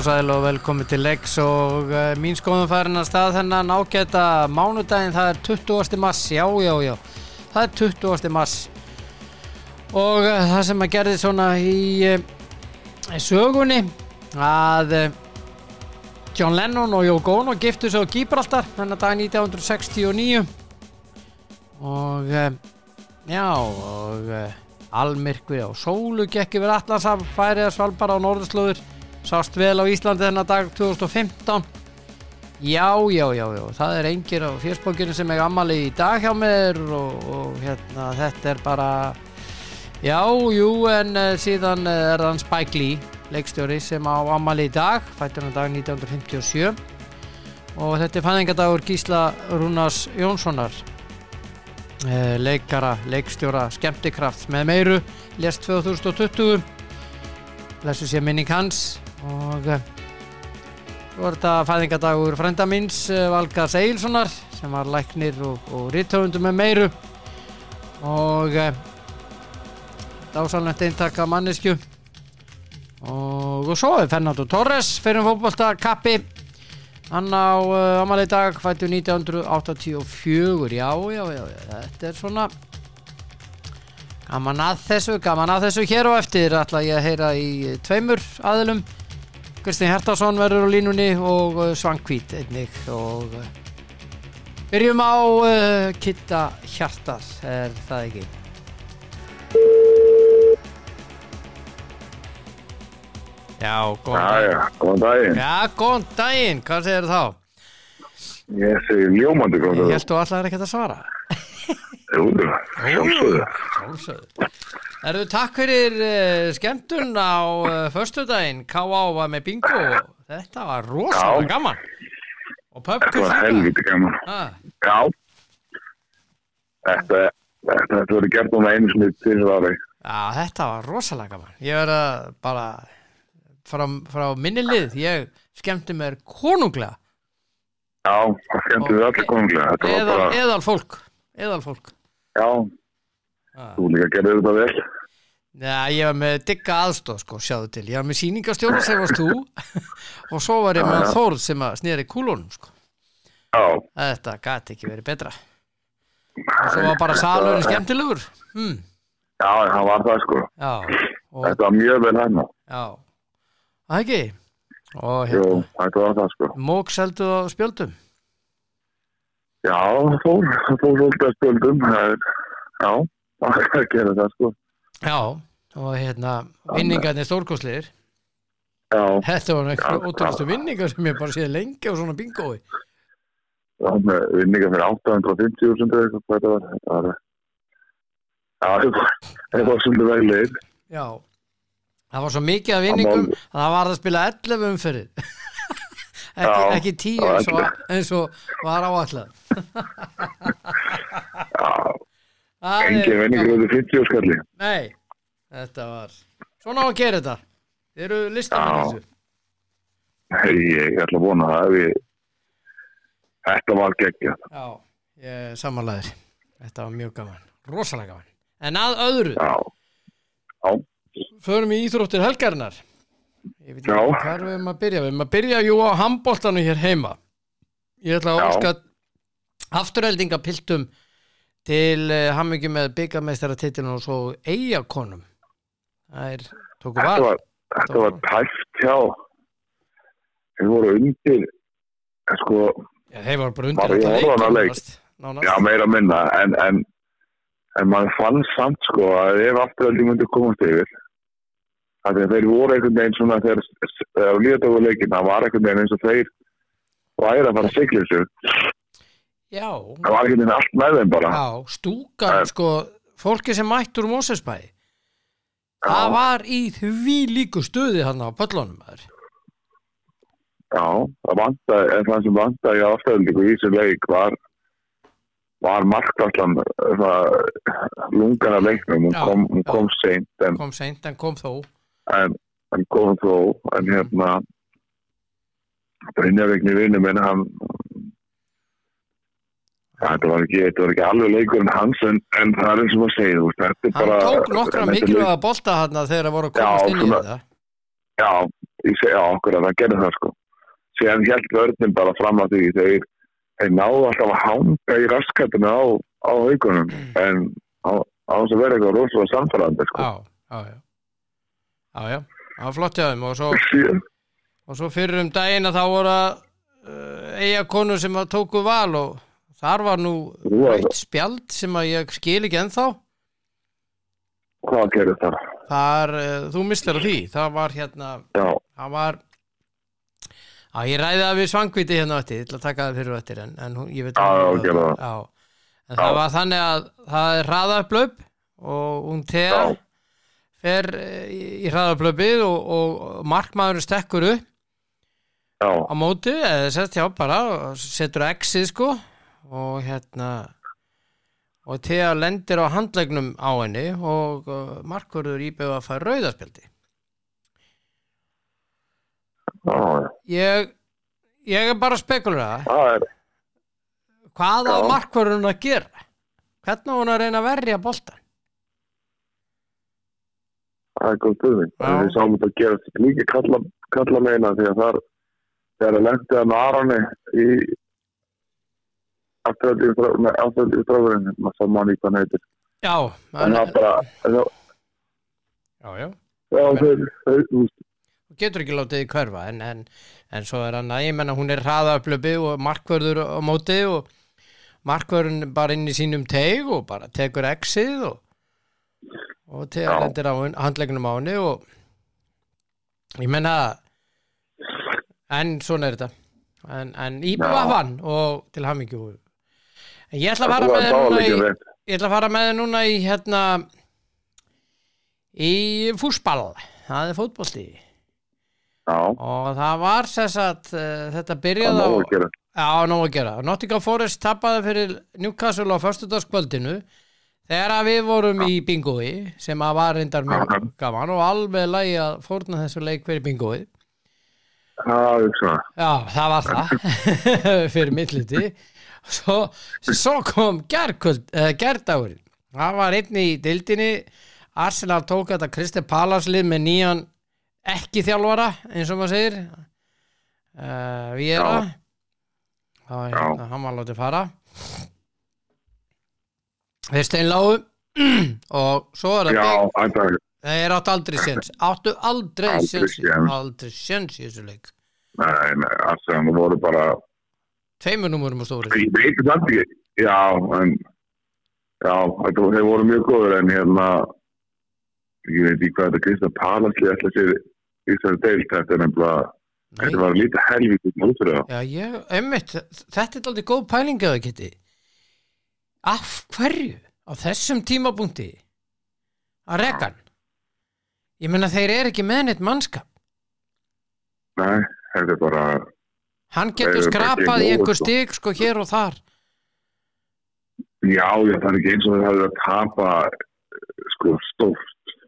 og sæl og velkomin til Lex og uh, mín skoðum færin að stað þennan ágæta mánudaginn, það er 20. mass, já, já, já, það er 20. mass og uh, það sem að gerði svona í, uh, sögunni að John Lennon og Yoko Ono giftu á Gibraltar þennan dag 1969 og já, og almyrkvi og sólu gekk yfir Atlasaf færið að svalbara á norðurslóður sást vel á Íslandi þennan dag 2015 já, já, já, já það er engir á fjörsbókinu sem er ammali í dag hjá mér og, og hérna, þetta er bara já, jú, en uh, síðan uh, er þann Spike Lee leikstjóri sem á ammali í dag fættur hann dag 1957 og þetta er fæðingadagur Gísla Rúnars Jónssonar eh, leikara, leikstjóra skemmtikrafts með meiru lest 2020 lesu sé minning hans og eh, svo er þetta fæðingadagur frænda míns eh, Valgar Seilssonar sem var læknir og, og rittöfundur með meiru. Og eh, dásalnett eintaka mannesku og, og svo er Fernando Torres fyrir fótbolta kappi Hann á uh, ámali dag fættu 1984, já, já, já, þetta er svona gaman að þessu, gaman að þessu hér og eftir. Ætla ég að heyra í tveimur aðilum. Kristinn Hertarsson verður á línunni og uh, Svankvít einnig og uh, byrjum á uh, Kitta Hjartar, er það ekki? Já, góðan Já, já, góðan daginn. Já, góðan daginn, hvað segir þá? Ég segi ljómandi góðan Ég daginn. held þú allar ekkert að svara. Sjálfsögðu Erðu takk fyrir uh, skemmtun á uh, föstudaginn K.A. var með bingo Þetta var rosalega gaman Og Þetta pubquiz var helviti gaman. Ah, Já. Þetta, þetta, þetta verður gert núna einu sinni til ári. Já, þetta var rosalega gaman Ég verð að bara frá, frá minni lið Ég skemmti mér konunglega Já, skemmti við allir konunglega. Þetta Eðal, bara, eðal fólk Eðal fólk já, ah. þú líka gerði þetta vel. Já, ég var með digga aðstóð sko, sjáðu til. Ég var með sýningastjóra sem varst þú og svo var ég með já. Þórð sem að snýri kúlunum sko. Já, Þetta gæti ekki verið betra. Og svo var bara salurinn skemmtilegur. Hmm, já, það var það sko. já, og Þetta var mjög vel hérna. já, það ekki. Og hérna, sko. mók seldu á spjöldum. Já, það fór, það fór svolítið að spöldum. Það er, já, það gerði það sko. Já, og hérna, vinningarnir stórkostlegir. Já, Þetta var Já, eitthvað ótrústu vinningar sem ég bara séð lengi á svona bingói. var með vinninga fyrir 850.000 eða eitthvað hvað þetta var. Þetta var, já, það var, svolítið veglegir. Já, það var svo mikið af vinningum að það var að spila 11 umferðir ekki, Já, ekki 10 það var eins og, eins og var áallega Já, engin vinningur auðvitað 50 skalli. Nei, þetta var Svona á að gera þetta. Þið eru Já. Nei, ég ætla að vona það ég... Þetta var geggja. Já, ég samanlæðir Þetta var mjög gaman, rosalega gaman. En að öðru, Já, förum í íþróttir helgarinnar Ég veit ekki hvað við um að byrja. Við erum að byrja jú á handbóltanu hér heima. Ég ætla að óska afturheldingapiltum til uh, hamingjum með byggameistaratitinu og svo eigakonum Það er, tóku þetta var þetta var tæft hjá. Þeir voru undir, sko, Já, þeir var bara undir leikinn, leik? já, meira minna, en, en, en maður fann samt, sko, að ef afturhaldi myndi komast yfir, að þeir voru einhvern veginn svona, þegar, þegar líðat over leikin, það var einhvern veginn eins og þeir væri að fara að sigla þessu. Já, Það var einhvern veginn allt með þeim bara. já, stúkan En- sko, fólki sem mættur úr Mósesbæ það var í því líku stuði hann á pöllunum maður. Já, það vantaði, en það sem vantaði á afturhaldingu í þessu leik var var markvallan lungan af leiknum, hún Já, kom, kom seint kom seint en kom þó en, en kom þó en hérna Brynjarvegni vinnu minn hann þetta var ekki, þetta var ekki alveg leikurinn hans en, en það er eins og þú veist, þetta er hann bara tók nokkra mikilvæga bolta hann þegar það voru að komast inn í þetta. Já, ég segja okkur að það gerði það sko. Síðan held vörnum bara fram að því þeir, þeir náðu alltaf að hanga í raskatinu á, á haugunum. En á, á þess að vera eitthvað rosalega samfærandi sko. Já, já, já já, já, það var flott þeim og svo, og svo fyrir um daginn að þá voru að uh, eiga konur sem að tóku val og þar var nú eitt spjald sem að ég skil ekki ennþá hvað gerði það? þar, uh, þú mislir á því það var hérna, Já, það var að ég ræði það við svangviti hérna eftir, ég ætla að taka það fyrir á eftir en, en ég veit Já, að- já, gerðu það. já. en það Já. var þannig að það er hraðaplöp og hún tegar Já. Fer eh, í, hraðaplöpið og, og markmaður stekkur upp já, á móti eða sett hjá bara og setur exið sko. Og hérna og Thea lendir á handlegnum á henni og uh, markvörður íbjöð að fara já. ég, ég er bara að spekulera. Það hvað á Já. markvörðurinn að gera? Hvernig hún að reyna að verja boltan Það er góð spurning. Já. Við sáum þetta að gera líka kalla, kalla meina því að þar þegar að lendi hann Aroni í afturhaldi strákurinn, maður sá manni hvað hann heitir. já, En það bara, já, já, já þeir, þeir, getur ekki látið því hverfa en, en, en svo er hann að ég menna hún er hraðaplöpi og markvörður á móti og markvörðun bara inn í sínum teig og bara tekur exið og, og tegur lendir á handleggnum á henni og ég menna en svona er þetta. En, en íbúða Já. vann og til hammingju en ég ætla að fara með var þér núna í ég ætla að fara með þér núna í hérna í fúsball það er fótbolti. Já, og það var sess að uh, þetta það byrjaði á að gera. Nottingham Forest tappaði fyrir Newcastle á föstudagskvöldinu þegar að við vorum í bingói sem að var reyndar mjög gaman og alveg lægi að fórna þessu leik fyrir bingói. Já, það var það fyrir mittliti. Svo, svo kom uh, gerdagurinn. Það var einn í dildinni. Arsenal tók þetta Kristi Palaslið með nýjan ekki þjálfara, eins og maður segir. Uh, við erum það hérna, hann var látið fara þeir steinláu og svo er það Já, bygg þetta er, áttu aldrei séns. Áttu aldrei Aldrei séns. aldrei séns í þessu leik. Nei, nei, Arsenal voru bara, tveimur númurum og stóri ég veit það ekki, já, en, já, þetta, þeir voru mjög góður en hérna, ég veit ekki hvað þetta Kristján Palasli ætla sér í þessari deilt, þetta er nefnilega, þetta var lítið helvítið það. Einmitt, þetta er aldrei góð pæling að það geti af hverju? Á þessum tímapunkti? Að rekan ég meina þeir eru ekki með neitt mannskap. Nei, þetta er bara, hann getur skrapað í einhver sko. stig sko hér og þar. Já, það er ekki eins og þeir hafði að tapa, sko, stórt.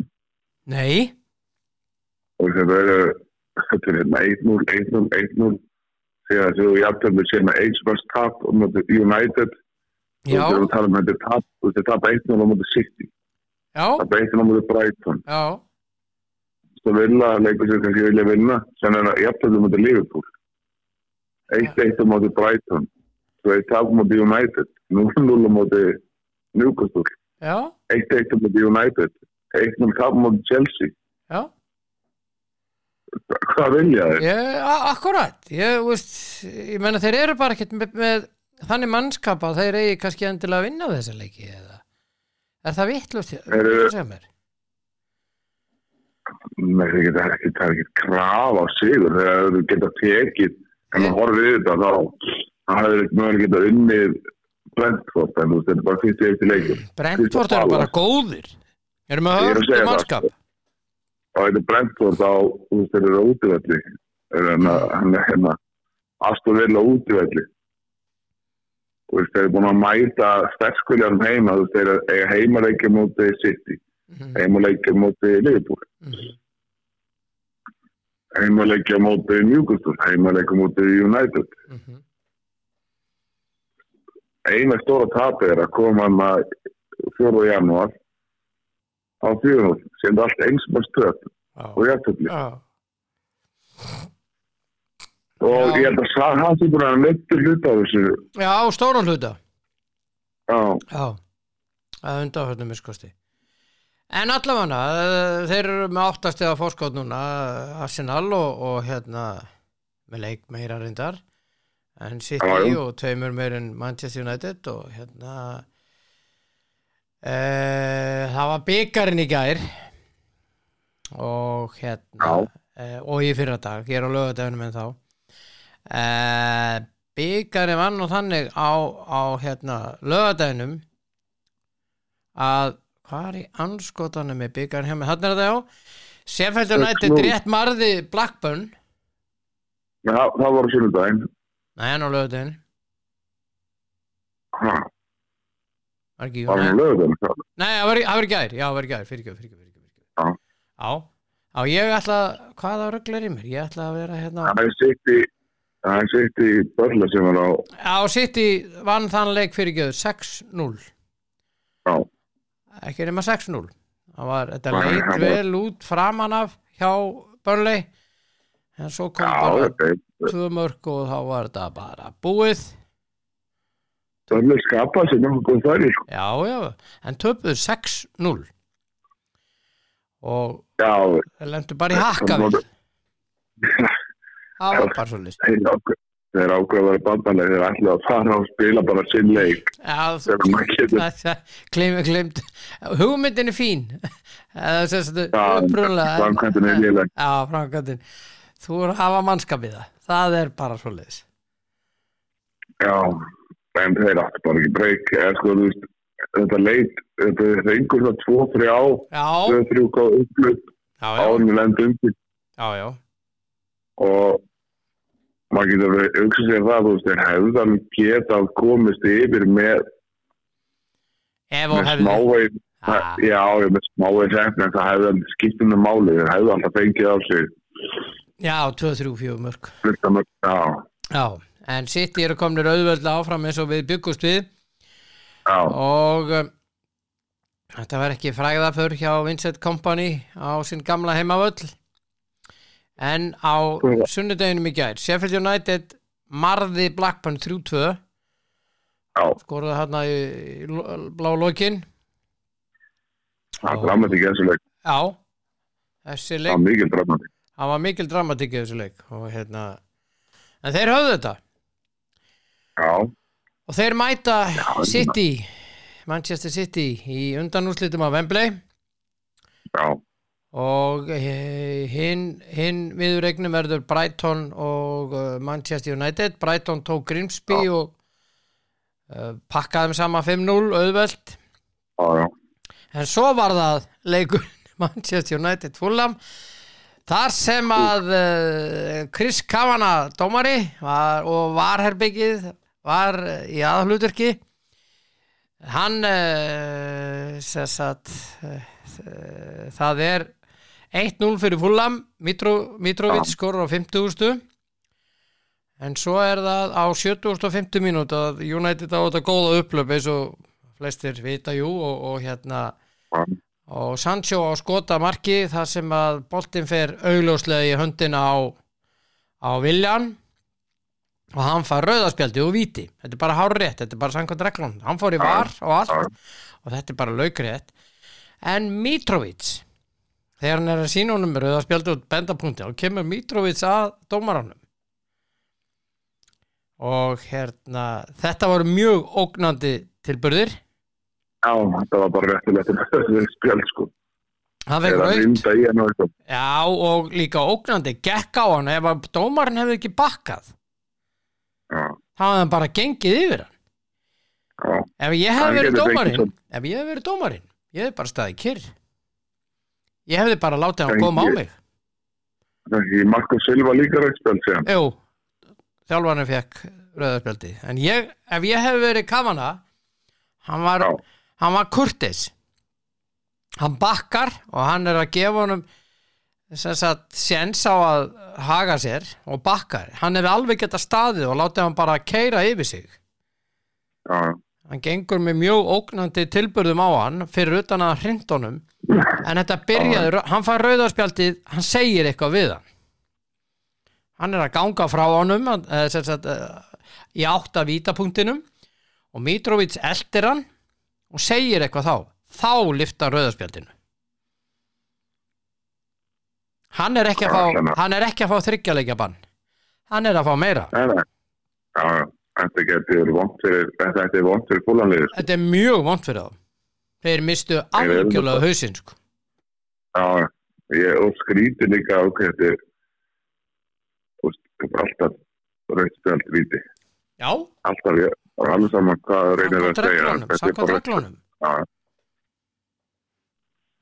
nei, og þetta er þetta er hérna 1-0, 1-0, 1-0 þegar þú sér með eins fyrst tap og mútið United og já, þegar við talum um þetta þetta er tap 1-0 á mútið City. Tap 1-0 á mútið Brighton. Svo vilja leikur sér kannski vilja vinna sem er jafntöfnir mútið Liverpool. 1-1 á mútið Brighton. Er tap á mútið United. 0-0 á mútið Newcastle. 1-1 á mútið United. 1-0 tap á mútið Chelsea. Já. Hvað vilja a- akkurat. Ég, veist, ég meina þeir eru bara ekkert með, með þannig mannskap að þeir eigi kannski endilega að vinna þessa leiki eða? Er það vittlust segja mér? Nei, það geta ekki, það er ekki kraf á sigur. Þegar þú geta tekið en þú horfið við þetta þá það hefur ekki mögulega geta unnið Brentford en þú er bara fyrst í eftir leikum Brentford eru bara góðir. Eru með Ég er að það, mannskap. Og þetta er Brentford á, þú eru á útivelli. Er hann er hérna Aston Villa veist, þeir eru búin að mæta sterkskuljarum heima, þú veist, þeir eru- eiga heimaleikja mútið City, Mhm, heimaleikja mútið Liverpool mhm. heimaleikja mútið Newcastle, heimaleikja mútið United Mhm. eina stóra tapi er að koma hann að 4. janúar á 4. sem er allt eins með stöð Já. og jæftabli. Já. Og ég held að hann sem búin að nöttu hluta á þessu. Já, stóran hluta. Já, Já, að undanförnum miskosti. En allavega, uh, þeir eru með áttast eða fórskótt núna, Arsenal og, og hérna með leik meira reyndar. En City og tveimur meir en Manchester United og hérna uh, það var byggarinn í gær. Og hérna uh, og í fyrra dag, ég er á lögadöfunum en þá uh, byggarinn var nú þannig á, á hérna lögadöfunum að hvað er í anskotanum með byggarinn hjá mig, hann er það já. Sheffield United 6-0. rétt marði Blackburn. Men það, var á sunnudaginn. Nei, hann á lögadöfun ha, Var ekki, það var á lögudaginn nei, það var í- gær. Já, það var í gær, fyrir fyrir Já. Já, já, ég ætla hvaða rögl er í mér? Ég ætla að vera hérna það er sitt í er sitt í börla sem var á Já, City vann þann leik fyrir gjöð 6-0 já, Ekki nema 6-0 Það var, þetta leit var- vel út framan af hjá Burnley. En svo kom já bara tvö mörg og þá var þetta bara búið. Börla skapað sem nokkuð þar í sko. Já, já, en töpuðu 6-0 og já, lendu bara í hakka við Það bara svo list þeir að ætla að fara og spila bara sinn leik. Gleim, glemt Hugmyndin er fín. Framkvæmdin er léleg. Þú er að hafa mannskapið það. Er bara svo leiðis já, en þeir áttu bara ekki breyk. Sko þetta leit, þetta reyngur það 2-3 á Já, 2-3 góð upplut við lendum og maður getur verið auksað sér það, þú veist, þeir hefðan getað komist yfir með, með smávegin Ah. já, með smávegin sefn en það hefðan skiptum með máli, þeir hefðu alltaf fengið á sig Já, 2, 3, 4 mörg já, Já, en City eru komnir auðveldlega áfram eins og við byggust við. Já, og um, þetta var ekki fræðaför hjá Vincent Company á sinn gamla heimavöll en á sunnudeginum í gær Sheffield United marði Blackburn 3-2 já, skoraði hérna í, í blá lokin. Það dramatík þessu leik, Já, þessi það leik er mikil dramatík. Það var mikil dramatík í þessu leik og hérna en þeir höfðu þetta. Já, og þeir mæta Já, City Manchester City í undanúrslitum af Wembley. Já, og eh, hinn hin viðuregnum verður Brighton og uh, Manchester United. Brighton tók Grimsby og uh, pakkaði þeim saman 5-0 auðvelt. Já, já. En svo var það leikur Manchester United Fulham þar sem að uh, Chris Kavanagh dómari var, og varherbyggið var í aðhlutverki hann uh, sagt uh, það er 1-0 fyrir Fulham Mitro, Mitrovic Já. skorur á 50. en svo er það á 70. mínút að United á þetta góða upplöp eins og flestir vita jú og, og hérna Já. og Sancho á skota marki þar sem að boltin fer augljóslega í höndina á, á Viljan og hann fær rauðaspjaldi og víti þetta er bara hár rétt, þetta er bara samkvæmt reglum hann fór í var og allt og þetta er bara laukrétt en Mitrovic þegar hann er að sína honum með rauðaspjaldi og bendapunkti þá kemur Mitrovic að dómaranum og hérna þetta voru mjög ógnandi tilburðir. Já, þetta var bara réttilegt þetta spjald sko. Það er hennu eitthvað. Já, og líka ógnandi, gekk á hann. Ef að dómarinn hefði ekki bakkað Já, þá hefði hann bara gengið yfir hann. Já, ef ég Hann verið fengið ef ég hefði verið dómarinn ég hefði bara staðið kyrr ég hefði bara látið hann koma á mig. Er ekki Marko Silva líka rættspjald sem. Jú, þjálfarnir fekk rauðarspjaldi en ég, ef ég hefði verið kafana hann var, Já. hann var kurtis. Hann bakkar og hann er að gefa honum séns á að haga sér og bakkar. Hann hefði alveg geta staðið og látið hann bara keira yfir sig. Já, hann gengur með mjög ógnandi tilbörðum á hann fyrir utan að hrindunum. En þetta byrjaði, hann fær rauðarspjaldið hann segir eitthvað við hann. Hann er að ganga frá honum uh, sagt, uh, í átta vítapunktinum og Mitrovic eldir hann og segir eitthvað þá. Þá lifta rauðarspjaldinu hann er ekki að fá ekki að fá þryggjarleikja bann. Hann er að fá meira. Já, já. Þetta getur vont fyrir, þetta er vont fyrir fúlanliður. þetta er mjög vond fyrir þá þeir mistu algjörlega hausinn sko. Já, ég, og skríti líka á er, er alltaf rauðspjald víti. já, Alltaf, ég, það er alveg saman hvað það reynir að segja. samkvæmt reglunum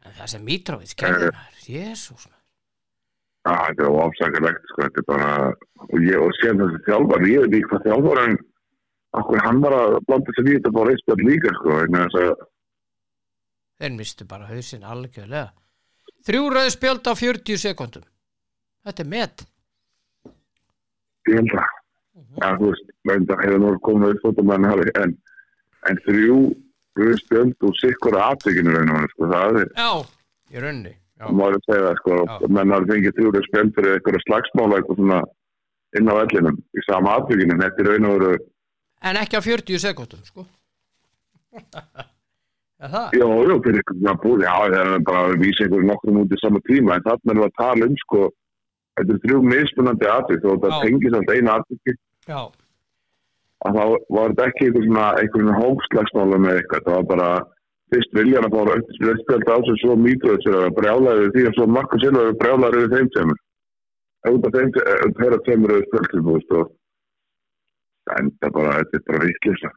en það sem Mitrovic gerði maður jésús maður já, þetta er ofsakalegt, sko, þetta er bara, og ég, og sér þessi þjálfar, ég veit ekki hvað þjálfar en, okkur hann var að blanda sér í þetta bara rauðspjald líka, sko, þeir mistu bara hausinn algjörlega. Þrjú rauð spjöld á 40 sekundum þetta er met. Ég held að, já, þú veist, vegna hefur nú komið upp en, en, þrjú rauðspjald og sikkur aðtökinu raunum, sko, það er, já, í raunni maður er að segja það sko, menn har fengið þrjúri spjöld fyrir eitthvað slagsmála eitthvað svona inn á vellinum í sama atbygginu, þetta er raun og veru en ekki á 40 sekundum sko. Það? já, já, fyrir eitthvað svona búið, já, það er bara að vísa einhverju nokkrum út í sama tíma, en þarna erum við að tala um sko, þetta er þrjú mismunandi þó þetta Já. tengis alltaf einu atviki, já, að þá var þetta ekki eitthvað svona, eitthvað svona hókslagsmála með eitthvað, það var bara fyrst viljan að fá rauðspjöld á sig svo mýtuð sér að brjálaði því að svo Marko Silva brjálaði við þeim út af þeim eh, þeirra tveimur rauðspjöldum, það enda bara, þetta er bara viklisa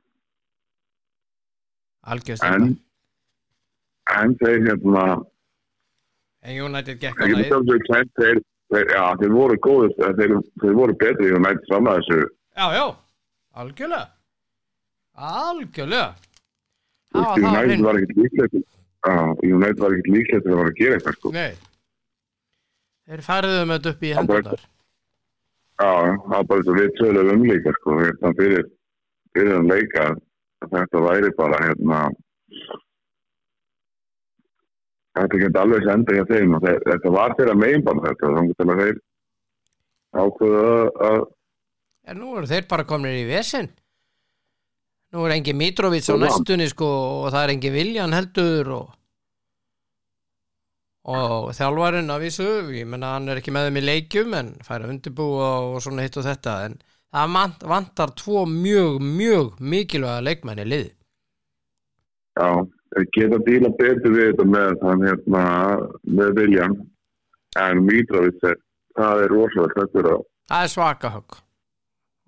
algjörst en en, þeir hérna en United gekk það þeir, þeir, já, þeir voru góðust þeir, þeir voru betri og nætti saman þessu. Já, já, algjörlega. Algjörlega. Þú það veist, var það United var ekkert líklegt United var ekkert líklegt til að fara að gera eitthvað sko. nei. Þeir færðu með þetta upp í Það hendunar já, það var bara þess að við töluðum um líka sko, hérna, fyrir, fyrir að leika þetta væri bara hérna þetta geti alveg senda hjá þeim og þetta var þeirra megin bara þetta þannig til að þeir ákveðu að- en nú eru þeir bara komin í vesen nú er engi Mitrovic á Já. næstunni sko og það er engi Viljan heldur og og þjálfarinn af vísu, ég menna hann er ekki með þeim í leikjum en fær að undirbúa og svona hitt og þetta en það vant, vantar tvo mjög, mjög mikilvæga leikmenn í lið já, þeir geta díla betur við þetta með þann hérna með viljan en Mitrovic er, það er rosalega er að það er svaka högg.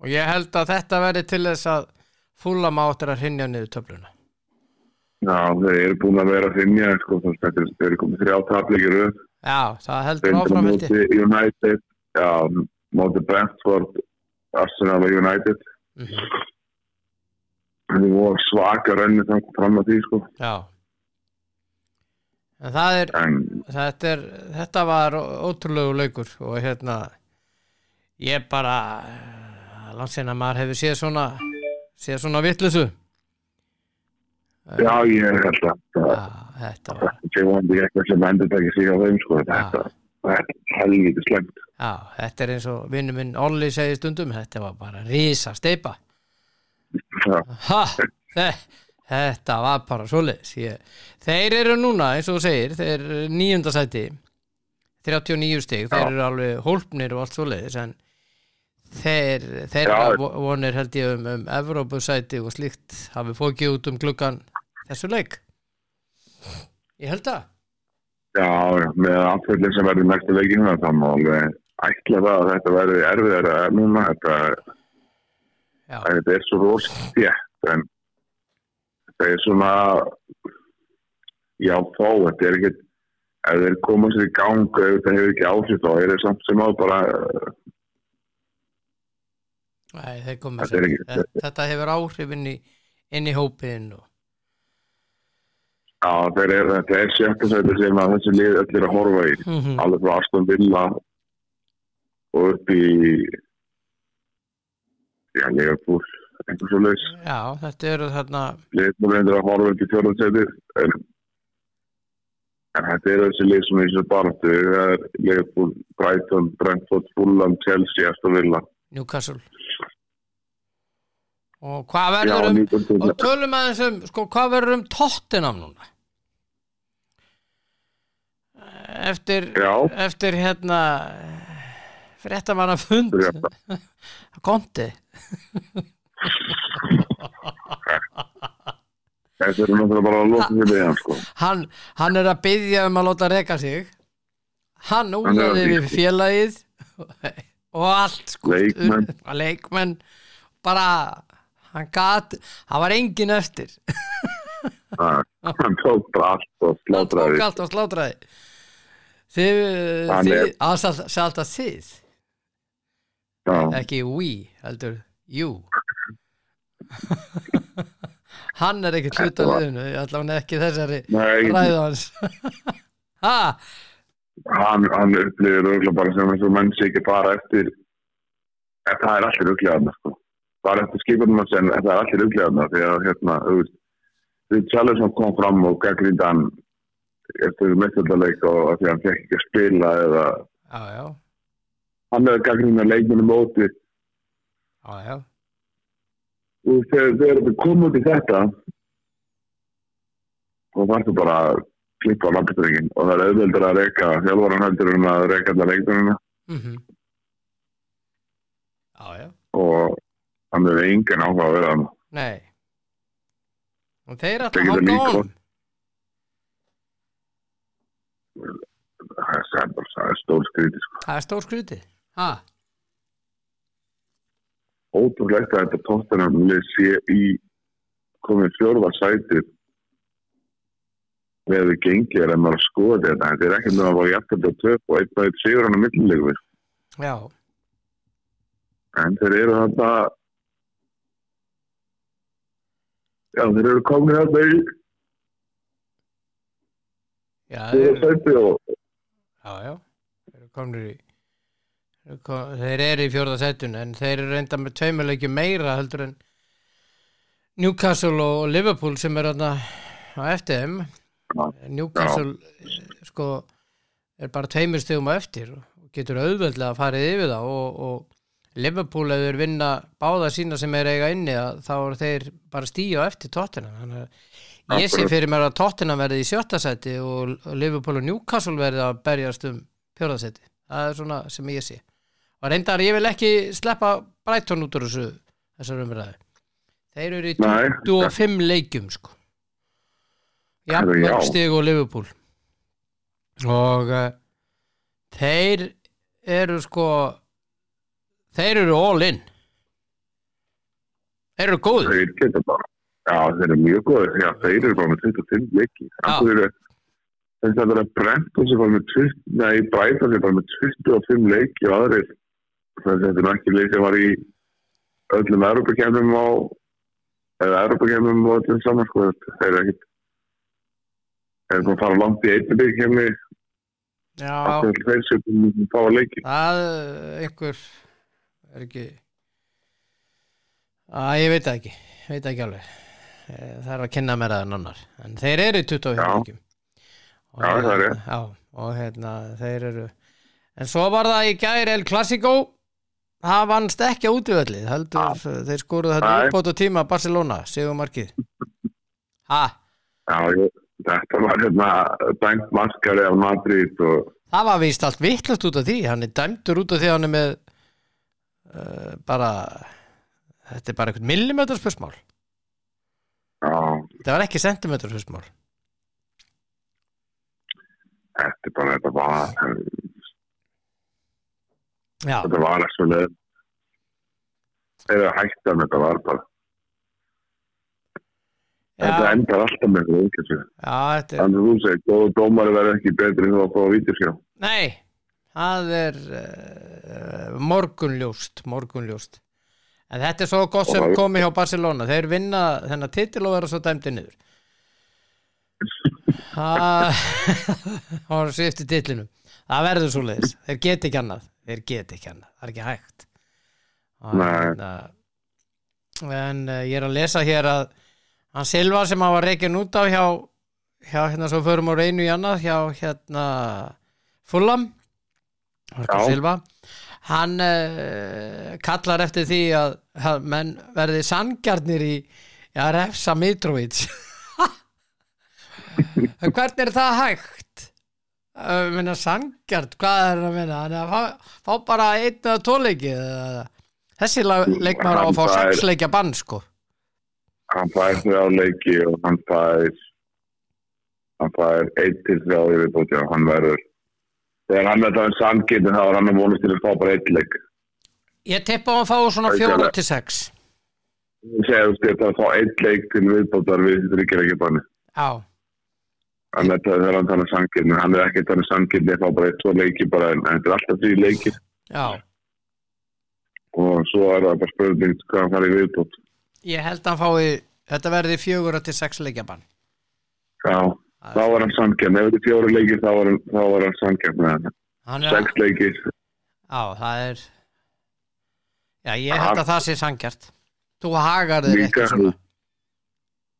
Og ég held að þetta verði til þess að fúla máttir að hrinja niður töfluna Já, þeir eru búin að vera að finja, sko, þeir eru komið þrjá tapleikir upp, já, það heldur áfram United, já, móti Brentford, Arsenal og United, Mhm. þeir voru svaka rönni þannig fram að því, sko, já. En það er en þetta, er, þetta var ótrúlegu laukur og hérna ég bara landsinn að maður hefur séð svona séð svona vittlusu já, ég held að það þetta sé eitthvað sem endur tekja sig á þeim, sko, þetta það er helviti slemt. já, þetta er eins og vinnu minn Olli segi stundum, þetta var bara risa steipa ha, þe þetta var bara ég, þeir eru núna, eins og þú segir þeir eru níundasæti 39 stig, þeir eru alveg hólpnir og allt svoleiðis en þeir, þeirra Já. vo- vonir held ég um, um Evrópusæti og slíkt hafi fókið út um gluggan þessu leik? Ég held það. Já, með afhverjum sem verður næstu leikinu, það má alveg ætla það að þetta verður erfiðara núna, þetta þetta er svo rosa þétt en þetta er svona já þá, þetta er ekkert ef þeir koma sér í gang ef þetta hefur ekki áhrif þá er það samt sem á bara Nei, þeir er sér- þetta, þetta hefur áhrif inn í, inn í hópin og, já, er, þetta er sjötta sæti sem að þessi lið öll er að horfa í mm alveg frá Aston Villa og upp í já, Liverpool einhvers svo leys já, þetta eru þarna sem reyndir að horfa upp í fjórðarsæti en En þetta eru þessi lið sem er. Það er Liverpool, Brighton, Brentford, Fulham, Chelsea, Aston Villa. Newcastle og hvað Já, verður um Newcastle. og tölum aðeins um sko, hvað verður um Tottenham núna eftir Já. eftir hérna fréttamanna fund Frétta. konti Þetta er náttúrulega bara að loka fyrir hann, sko. hann, hann er að byggja um að láta reka sig hann Hann að úðaði við félagið og allt sko leikmenn bara hann gat, hann var engin eftir. Það- Hann tók bara allt og hann tók allt og slátræði þið, Hann þið að sagði alltaf þið? Já, ekki we, heldur you. Hann er ekki Þetta var- liðinu allavega ekki þessari Nei, ræðu hans. Ha, hann, hann upplifir örgulega bara sem eins og menn sé ekki bara eftir. Það er allir upplifaðna sko. Bara eftir skipunum að segja það er allir upplifaðna því að hérna því Charlesson kom fram og gaggrindi hann eftir meðfjöldaleik og að því að hann fekk ekki að spila eða já, já, hann hefði gaggrindi að leikminu móti já, og þegar við komum út í þetta og það er bara að klippa á lampistryggin og það er auðveldur að reyka þjálfvaran heldur en að reyka allar leikmennina. Mm já, og hann hefur engan áhuga að vera hann nei. Og þeir alltaf hanga honum það er stór skriti sko. það er stór skruti ha, ótrúlegt að þetta tóttunum sé í komið fjórða sæti með við gengið er að maður að skoða þetta. Þetta er ekkert með að fá jættið að töp og og einn sigur hann að millilegu já, en þeir eru þarna já þeir eru komið þarna í já, þeir, sæti og já, já þeir eru komnir í þeir eru eru í fjórða setun en þeir eru reynda með tveimuleikju meira heldur en Newcastle og Liverpool sem er þarna á eftir þeim Já. Newcastle eh, sko er bara tveimur stegum á eftir og getur auðveldlega að farið yfir það og, og Liverpool ef þeir vinna báða sína sem er eiga inni þá eru þeir bara stíu eftir tóttina þannig að ég sé fyrir mér að tóttina verði í sjötta seti og Liverpool og Newcastle verði að berjast um fjórða seti það er svona sem ég sé. Og reyndar ég vil ekki sleppa Brighton út úr þessu þessar umræði þeir eru í Nei. 25 leikjum sko. Herru, jafnmörg já. stig og Liverpool. Og uh, þeir eru sko þeir eru all in. Þeir eru góður þeir geta bara já þeir eru mjög góðir. Já þeir eru bara með 25 leiki. Það eru þess að vera brent og sem bara með 20 nei bræta sem bara með 25 leiki og aðrir. Þess að þetta er ekki leik sem var í öllum Europakemnum á eða Europakemnum og öllum saman sko. Þeir eru ekkit þeir eru bara að fara langt í einni byggkemni já, þeir þeir sem fá að leiki? Það einhver er ekki að ég veit ekki. Veit ekki alveg. Það er að kynna mér að en annar en þeir eru í 25 Já. leikjum Og Já, það er hérna- já, og hérna þeir eru en svo var það í gæri El Clasico. Það vannst ekki á útvöldlið heldur þeir skoruðu þetta uppbót og tíma Barcelona, Sigur Markið ha, já þetta var hérna dæmt maskari af Madrid og það var víst allt vittlust út af því. Hann er dæmdur út af því hann er með uh, bara þetta er bara einhvern millimeterspörsmál já þetta var ekki sentimeterspörsmál Þetta er bara, þetta var, já, þetta var ekki svo leið. Eru hægt að þetta var bara. Þetta já, endar alltaf með þetta umkvæmstu. þetta Þannig að þú segir, góðu dómari verður ekki betri en þú að fá að vítisjá. Nei, það er uh, morgunljóst, morgunljóst. En þetta er svo gott sem komi hjá Barcelona. Þeir vinna þennan titil og vera svo dæmdi niður. Það var svifti titlinum. Það verður svo leiðis. Þeir get ekki annað. Þeir get ekki annað. Það er ekki hægt. Og, Nei. hérna, En uh, ég er að lesa hér að hann Silva sem hafa reikin út á hjá hjá hérna svo förum á reynu í annað hjá hérna Fulham Marko. Silva hann uh, kallar eftir því að, að menn verði sangjarnir í að refsa Mitrovic hvernig er það hægt? Uh, minna sangjart, hvað er að minna? Að fá, fá bara einn eða tóleiki þessi leikmaður á að fá Hann fær- sex leikja bann sko hann fær þrjá leiki og hann fær hann fær einn til þrjá í viðbóti og hann verður þegar hann er það en sanngirni þá er hann að vonast til að fá bara einn leik. Ég tippa á að fá svona Það er fjóra alveg- til sex. Ég segi þú veist að fá einn leik til viðbótar við þetta ríkir ekki banni. Já, hann er það þegar hann þannig sanngirni hann er ekki þannig sanngirni að fá bara eitt, tvo leiki bara en þetta er alltaf því leikir. Já. Og svo er það bara spurning hvað hann fær í viðbót. Ég held að hann fái, þetta verði fjögur til sex leikja bann já, þá var hann sanngirni ef þetta er fjóri leikir þá var hann, þá var hann sanngirni Hann er, sex leikir. Já, það er Já, ég held að það sé sangjart Þú hagar Líka- ekki svona.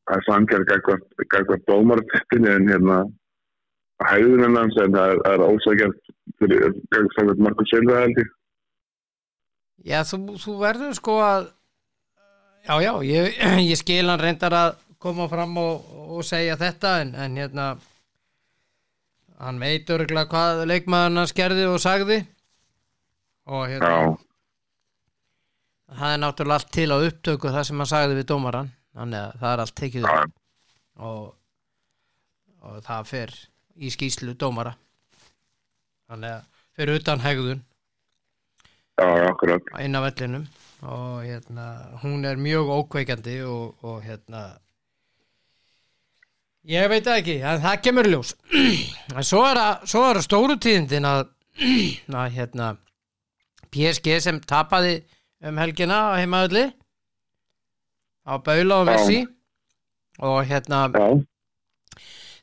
Það er sangjart gækvært dómarteppinu en hérna hæðunin hans en það er, er ósækjart gækvært Markus Silva held ég. Já, þú, þú verður sko að Já, já, ég, ég skil hann reyndar að koma fram og, og segja þetta en, en hérna hann veit örgulega hvað leikmaðurinn hans gerði og sagði. Og hérna já, það er náttúrulega allt til á upptöku það sem hann sagði við dómaran þannig að það er allt tekið og, og það fer í skýslu dómara. Þannig að fyrir utan hegðun. Já, inn á vellinum. Og hérna, hún er mjög ókveikandi og, og hérna ég veit það ekki það kemur ljós. Svo er að, svo er að stóru tíðindin að, að hérna PSG sem tapaði um helgina á heimaðalli á Baula og Messi. Og hérna já,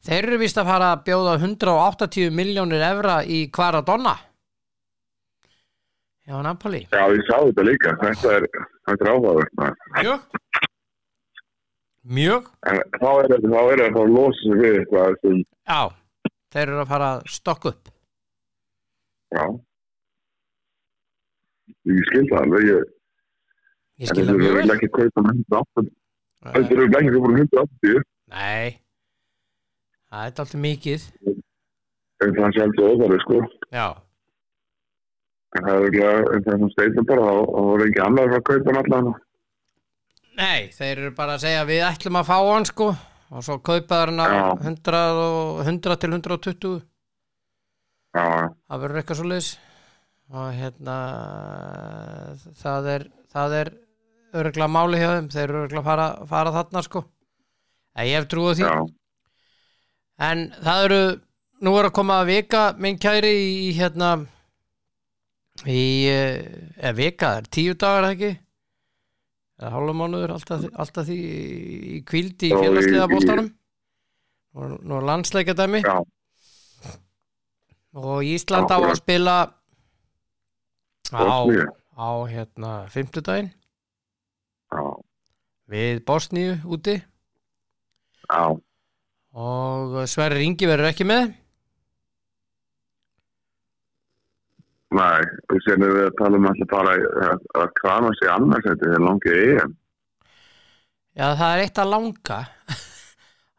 þeir eru vist að fara að bjóða 180 miljónir evra í Kvaradonna Já, Napoli. Já, ég sá þetta líka. Þetta er, er áhugavert maður. Mjög. En þá er þetta þá er þetta að losa sig við eitthvað sem, Já, þeir eru að fara að stokka upp. Já. Ég skil það alveg ég, Ég skil það eru mjög vel. ekki kaupa með 180 þetta Nei, eru ekki kaupa með 180 Nei. Það er alltaf mikið. En það sé alltaf óþarfi sko. Já, en það er örugglega en það sem steitur bara og það voru ekki annar að kaupa allan nei, þeir eru bara að segja við ætlum að fá hann sko. Og svo kaupaður hann á 100, og, 100 til 120 já, það verður eitthvað svo leis og hérna það er það er örgulega máli hjá þeim. Þeir eru örgulega að fara, fara þarna sko. En ég hef trúið því. Já, en það eru nú er að koma að vika minn kæri í hérna í eh, eða vika, það er tíu dagar ekki eða hálfa mánuður alltaf, alltaf því í kvíld í Já, í- bóltanum og nú er landsleikadæmi já, og Ísland á að spila á, á hérna fimmtudaginn. Já, við Bosníu úti. Já. Og Sverri Ingi verður ekki með Nei, og sen erum við að tala um alltaf bara að, að krana sig annars þetta er langið EM. já það er eitt að langa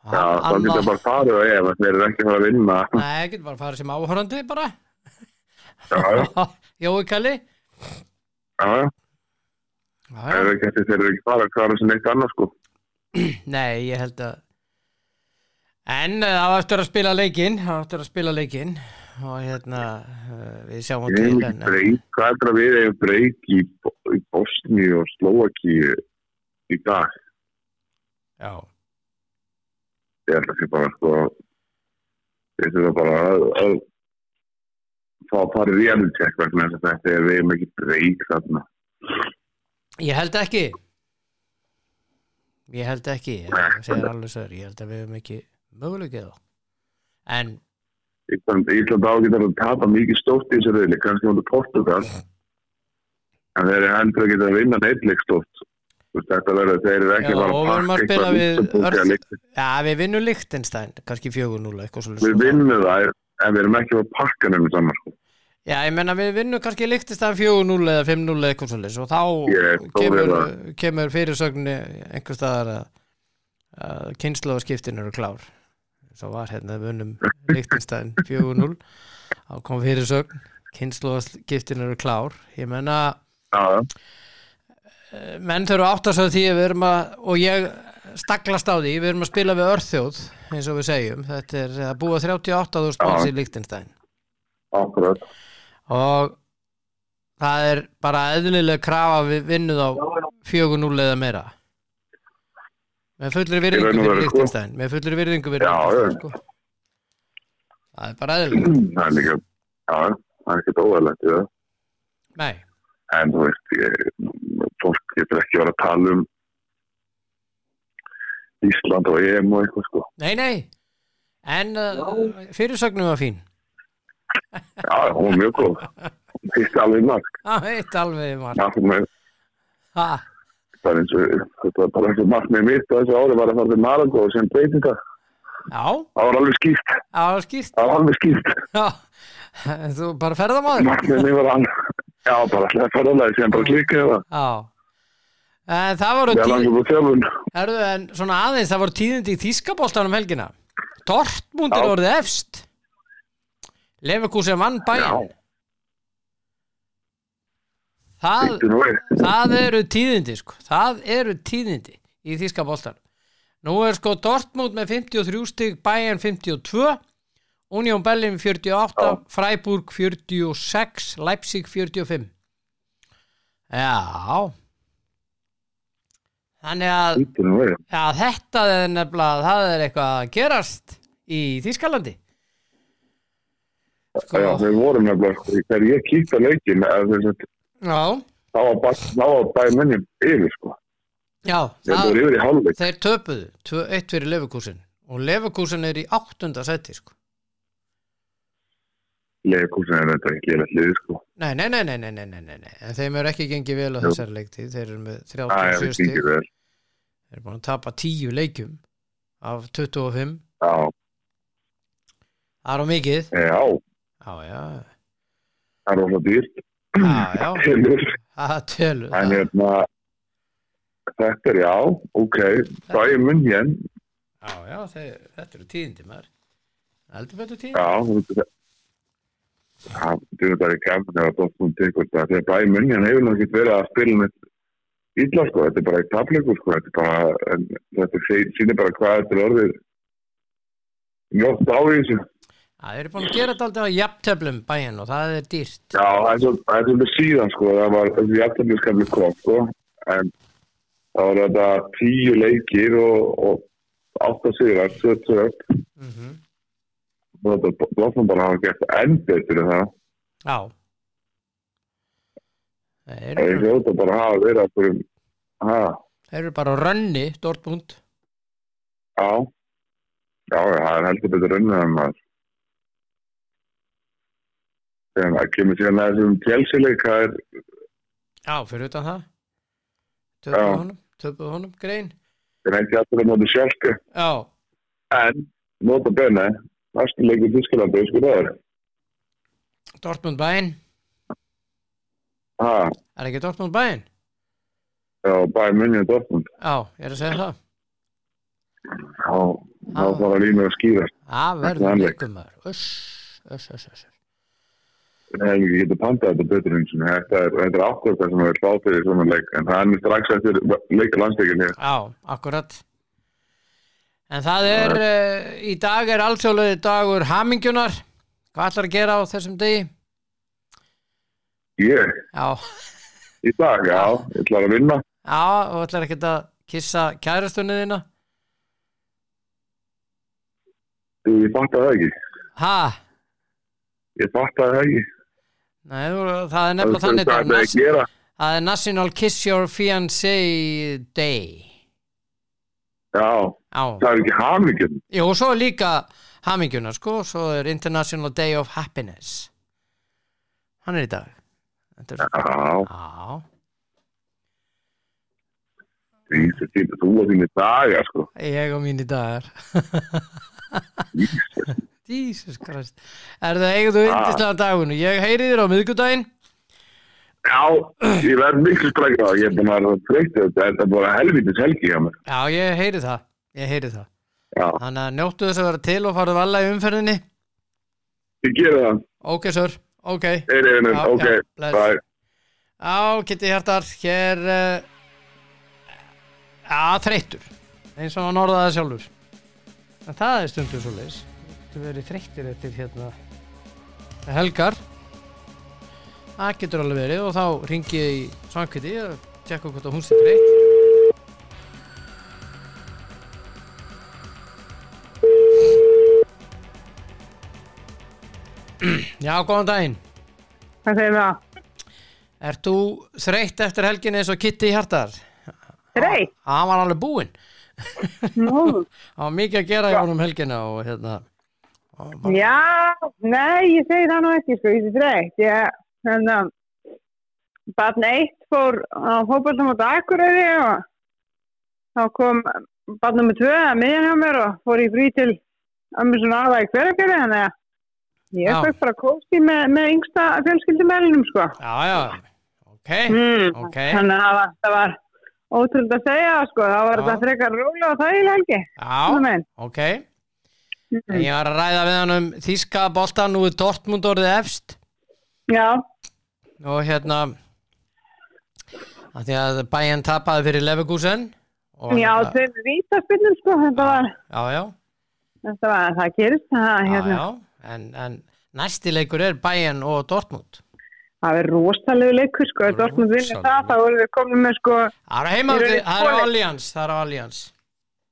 Já, þá getur það bara farið á EM að þeir eru ekki að fara að vinna. Nei, getur bara að fara sem áhörandi bara Já, Jói Kalli já, já. Þeir eru ekki, þeir eru ekki fara að krana sig neitt annars sko. Nei, ég held að En það var eftir að spila leikinn Það var eftir að spila leikinn og hérna uh, við sjáum til breyk, hvað er það að við eigum breyk í, í Bosni og Slovaki í dag? Já, Ég held að það bara sko, ég held að bara að, að fá að fara í reality check vegna þess að þetta er við eigum ekki breyk þarna. ég held ekki. Ég held ekki. Ég ég held að við höfum ekki möguleikið þá En Ísland, Ísland ágættar að tapa mikið stórt í þessu reyli, kannski mútið Portugal en þeir eru heldur að geta að vinna neitleik veist, Þetta verður, þeir eru ekki við erum að pakka. Já, við vinnum Lichtenstein, kannski 4-0 eitthvað Við vinnum það, en við erum ekki að pakka nefnum saman. Sko. Já, ég menna við vinnum kannski Lichtenstein 4-0 eða 5-0 eða eitthvað svolítið og þá þó kemur, kemur fyrirsögni einhver staðar að, að kynnslóðaskiptin eru klár. Svo var hérna vinnum Lichtenstein 4-0 þá kom fyrirsögn kynnslóðaskiptin eru klár. Ég menna Já, menn þurfa átt að því að og ég staklast á því við erum að spila við örþjóð eins og við segjum. Þetta er að búa 38.000 manns í Lichtenstein akkurat. og það er bara eðlilega krafa við vinnum á 4-0 eða meira með fullri Í virðingu veru, sko. Lichtenstein með fullri virðingu Liechtenstein, já. sko. það er bara eðlilega Það er líka, já, það er ekkert óæðlegt, já. nei, En þú veist, fólk getur ekki verið að tala um Ísland og EM og eitthvað, sko. nei, nei en uh, fyrirsögnum var fín Já, hún var mjög góð. Fyrst alveg mark. það veit alveg marg Já, það er- ha, það er eins og, þetta var bara eins og mark með mitt á þessu ári var að fara til Marangó og sem breytinga. já, Það var alveg skýrt. það var skýrt Það var alveg skýrt. Já, þú bara ferðamaður Mark með mig var hann. Já, bara alltaf ferðalagi sem bara klikkaði það. Já En það voru Ég tí... langið búið þjálfun. Erðu, en svona aðeins, það voru tíðindi í Þískaboltanum helgina Dortmund er Já. orðið efst Leverkusen vann bæinn Já, það, það eru tíðindi sko. Það eru tíðindi í Þískaboltanum Nú er sko Dortmund með 53 stig Bayern 52 Union Berlin 48 Já. Freiburg 46 Leipzig 45 Já Þannig að. Já, þetta er nefnilega, það er eitthvað að gerast í Þískalandi. Sko, Já, við vorum nefnilega, þegar ég kýtt að leikin, eða þess að Já. þá var bara bæmunni yfir sko. Já, það, yfir þeir töpuðu eitt fyrir lefukúsin og lefukúsin er í áttunda seti sko. Lefukúsin er þetta ekki eða hliði sko. Nei nei nei, nei, nei, nei, en þeim er ekki gengið vel á Jú. þessar leikti, þeir eru með 37 stík þeir eru búin að tapa 10 leikum af 25 Já. Það er á mikið. Já, já, já. Það er á svo dýrt. já, Telur. það tölur, En hérna, þetta er já, ok, bæði munn hér, já, já, þeir, þetta eru tíðindi maður, heldur betur tíðindi. já, það er bara þetta, þegar bæði munn hér hefur náttúrulega verið að spila með illa, sko, þetta er bara eitt tafleikur, sko, þetta bara, en þetta sýnir bara hvað þetta er orðið njótt á í þessu. Þeir eru búin að gera þetta alltaf á jafntöflum bæinn og það er dýrt. Já, það er svo- það svolítið síðan, sko, það var þessi jafnfjöldskapli kom, sko, en það var þetta tíu leikir og, og átta sigrar, söt, söt, Mm -hmm. og þetta Dortmund bara hafa gert enn betur en það. Já. Það er eru, hljóta bara að hafa verið að fyrir, ha, þeir eru bara rönni, Dortmund. já, já, það er heldur betur unnið en maður. Þegar það kemur síðan að þessum tjelsileik, það er, Já, fyrir utan það. Töpuðu Já. honum, töpuðu honum, grein. það ekki alltaf að móti sjálfke, Já, en nota bene, næstu leikur Þískalandi, sko það er, Dortmund bæinn. ha, Er ekki Dortmund bæinn? já, munni og Dortmund. Já, ég er að segja það. þá þá Já. fara línur að skýrast Það er verður maður. Öss, öss, öss, öss. Er ekki getið pantað þetta betur eins og þetta er, ákvörð það sem við fá fyrir svona leik en það er strax eftir leika landsleikin hér Já, akkurat. En það er, uh, í dag er alþjóðlega dagur hamingjunar. Hvað ætlar að gera á þessum degi? ég, Já, í dag, já, ég ætla að vinna já, og ætlar ekkert að kissa kærastunni þína? Ég fatt það ekki Ha? ég fatt það ekki Nei, það er nefnilega þannig það er, nas, það er National Kiss Your Fiancé Day. Já, Já, það er ekki hamingjum Jú, og svo er líka hamingjuna, sko Svo er International Day of Happiness. Hann er í dag. Er já, Já. Jesus, þetta þú og þínir dagar sko. Ég og mín í dagar Jesus. Jesus Christ. Er það eigið þú yndislega dagunum Ég heyri þér á miðgudaginn Já, ég verð miklu það, ég er búin að þreytið þetta, þetta er bara helvitis helgi hjá mér. Já, ég heyri það. Ég heyri það. Já, Þannig að njóttu þess að vera til og farðu valla í umferðinni. Ég gera það, Ok, sir, ok. Já, ok, bye. Já, Kitty Hjartar, hér uh, Já, þreyttur. Eins og hann orðaði sjálfur. En það er stundum svo leis þú verið þreyttir eftir hérna helgar það getur alveg verið og þá ringi ég í Svankviti og tjekka hvort að hún sé þreytt Já, góðan daginn Hvað segir það? Ert þú þreytt eftir helginni eins og Kitty Hjartar? Þreytt? Hann var alveg búinn Það var mikið að gera í honum helgina og hérna bara, já, nei, ég segi það nú ekki, sko, ég sé þreytt. Ég, hérna, barn eitt fór á fótballtum á Akureyri og þá kom barn nummer tvö að miðjan hjá mér og fór í frí til ömmu svona aða í hverjargerði, þannig að ég fekk bara kósti með, með yngsta fjölskyldumælinum, sko. Já, já, ok Mm, Ok. Þannig að það var, það var ótrúld að segja, sko, það var þetta frekar rólega og þægilega helgi. Já, ok En Ég var að ræða við hann um Þíska boltan, nú er Dortmund orðið efst. Já, og hérna að því að bæinn tapaði fyrir Leverkusen já, hérna- þeir vítaspinnum, sko, þetta var... já, já, Þetta var, það gerist, það, hérna, já. En, en næsti leikur er bæinn og Dortmund. Það er rosalegu leikur, sko, ef Dortmund vinnur það, þá voru við komin með, sko, Það er eru það á. Allianz það er á Allianz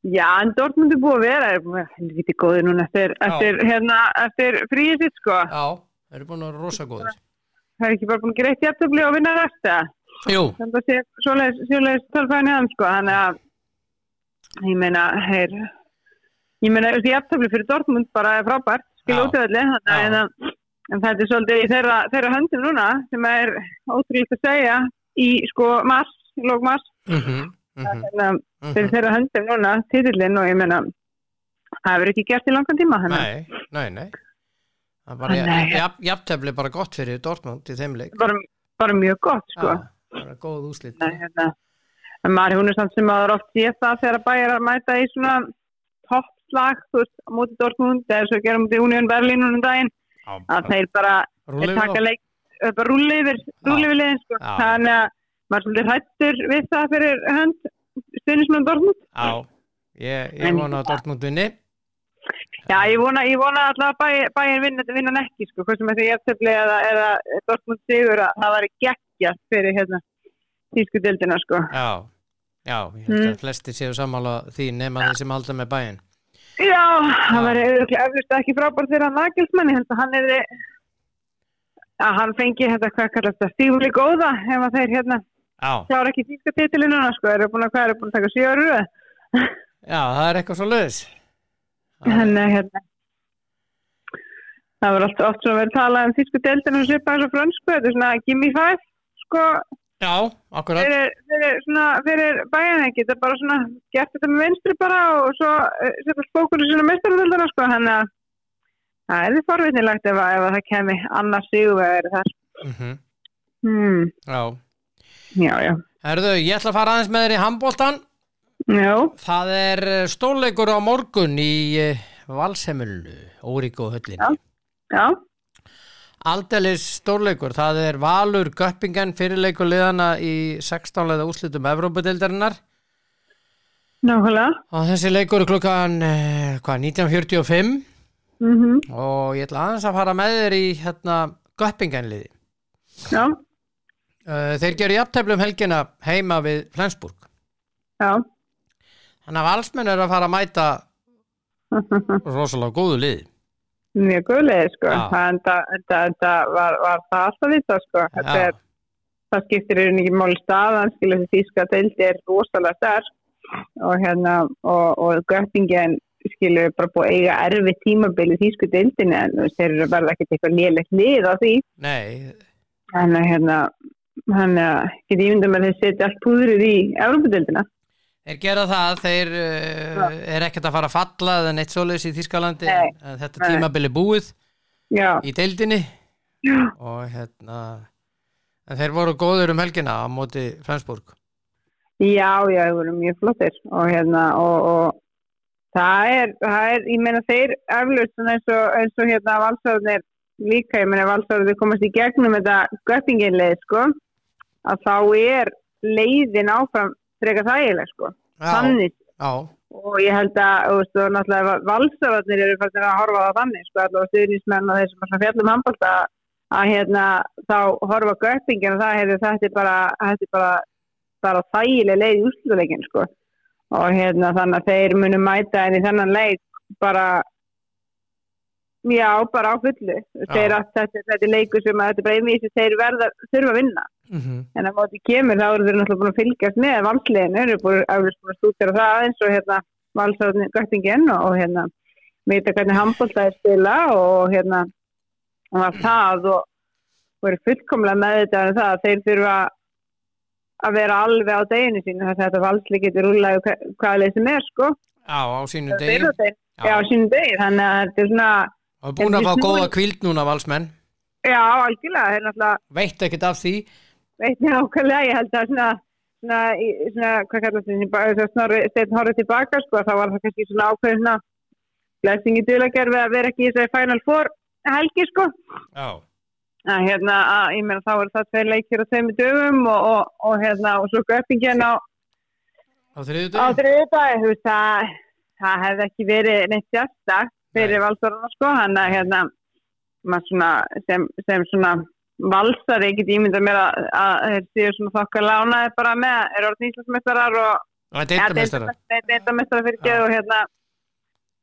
já, en Dortmund er búið að vera, er búið að, helviti góði núna eftir, eftir, hérna, eftir fríið sitt, sko, Já, þeir eru búin að vera rosa góður það er ekki bara búin að greitt jæftabli og vinna ræsta, Jú, þannig að sé svoleiðis, tölfæðin hann, sko, þannig að, ég meina, heyr, ég meina, þessi jæftabli fyrir Dortmund bara er frábært, skil útöðli, þannig að, hérna, en þetta er svolítið í þeirra, þeirra höndum núna, sem er ótrúlega að segja, í, sko, mars, lók mars, mhm, mhm, þannig að fyrir mhm þeirra höndum núna titillin og ég meina það hefur ekki gert í langan tíma þannig. Nei, nei, nei Það er bara Nei. jafn- jafntefli bara gott fyrir Dortmund í þeim leik bara, bara mjög gott sko. Já, bara góð úslit hérna. en maður hún er samt sem maður oft sé það þegar bæjar að mæta í svona toppslag þú veist, móti Dortmund eða svo gerum við Union Berlin núna um daginn að þeir bara þeir taka leik eh, bara rúli yfir, rúli yfir liðin sko. Þannig að er svolítið hrættur við það fyrir hönd stundismenn Dortmund? Já, ég, ég vona að Dortmund vinni. Já, ég vona, ég vona alltaf að bæ, bæin vinna, vinna hann ekki, sko, hvað sem er því eftirfli eða, eða Dortmund sigur að það væri geggjast fyrir hérna tísku dildina, sko. Já, já, ég held Mm. að flesti séu sammála því nema þeir sem halda með bæinn Já, það væri auðvitað ekki frábært fyrir hann Nagelsmann, ég held að hann hefði að hann fengi þetta hvað kallast það stífli góða ef að þeir hérna klára ekki tíska titilinu sko, eru búin að hvað eru búin að taka sjö áru já, það er eitthvað svo löðis Þannig að hérna. Það var oft, oft svona verið talað um tísku dildinu og svipa eins og frönsku, þetta er svona gimme five, sko, Já, akkurat. Fyrir, fyrir, fyrir bæjan ekki, þetta er bara svona gert þetta með vinstri bara og svo uh, setja spókur í svona mestaröldana sko, þannig að það er því forvitnilegt ef, ef að það kemi annars sigurvegari þar. mm Hmm, Já, já, já. herðu, ég ætla að fara aðeins með þér í handbóltan Já, Það er eh, stórleikur á morgun í eh, Valsheimulu, Óríku höllin Já. já, Aldelis stórleikur, það er Valur Göppingen fyrirleikur liðana í 16 leða úslitum Evrópadeildarinnar nákvæmlega. og þessi leikur er klukkan hvað, 1945 Mm og ég ætla aðeins að fara með þér í hérna Göppingen liði Já, Þeir gerir jafntefli um helgina heima við Flensburg. Já, Þannig að valsmenn er að fara að mæta rosalega góðu liði. Mjög guðlega sko, Já. það var, var það alltaf sko, þetta Já. er, það skiptir rauninni ekki máli staðan, skilja þessi þýska deildi er rosalega sterk. Og hérna, og, og göppingen skilju bara búið að eiga erfið tímabili þýsku deildinu en þeir eru verða ekkert eitthvað lélegt lið á því. Nei, þannig að geti ímyndum að þeir setja allt púðrið í Európa-deildina Þeir gera það, þeir uh, er ekkert að fara að falla eða neitt svoleiðis í Þískalandi Nei, þetta tímabili búið já, í deildinni. Já, og hérna þeir voru góður um helgina á móti Flensburg já, já, það voru mjög flottir. Og hérna, og, og það er, það er, ég meina þeir svona eins og, eins og hérna valsarðunir líka, ég meina valsarðunir komast í gegnum þetta göttinginleið, sko, að þá er leiðin áfram frekar þægileg, sko, þannig. Og ég held að, veist, náttúrulega valsarðunir eru fært að horfa á þannig, sko, allavega stuðnismenn og þeir sem er fjallum handbólta að hérna, þá horfa göttingin og það hefur þetta er bara, þetta er bara, bara þægileg leið í úrslutaleikin, sko. Og hérna þannig að þeir munu mæta en í þennan leik bara já, bara á fullu. Þeir að þetta, þetta er leikur sem að þetta er bara einvís þeir verða, þurfa að vinna mm en að móti kemur þá eru þeir náttúrulega búin að fylgjast með valsleginu, þeir eru búin að búin að stúdera það aðeins og hérna valsarðin göttingin og, og hérna vita hvernig handbólta er spila og hérna og að það og, eru fullkomlega með þetta en það að þeir þurfa að vera alveg á deginu sínu þess að þetta valsli getur rúlega hvaða leið sem er sko. Já, á sínu Það degi. já, á sínum degi þannig að þetta er svona og er búin að fá góða kvíld núna valsmenn. Já, algjörlega, þeir náttúrulega veit ekkert af því veit nákvæmlega, ég held að svona svona, svona hvað kallast þessi þess að snorri steinn horfið tilbaka sko, þá var það kannski svona ákveðin svona blessingi duðlagerfi að vera ekki í þessari Final Four helgi sko. Já, að hérna, að, ég meina þá er það tveir leikir á tveimur dögum og, og, og hérna, og svo göppingin á, á þriðu á degi? þriðu dag, þú veist, það, það hefði ekki verið neitt sérstak fyrir Nei. valsarana, sko, hann að, hérna, sem, sem svona valsari, ég get ímyndað mér að, þeir séu svona þokkar lánaði bara með, er orðin íslensmestarar og, og deildamestara deildamestara fyrir geð og hérna,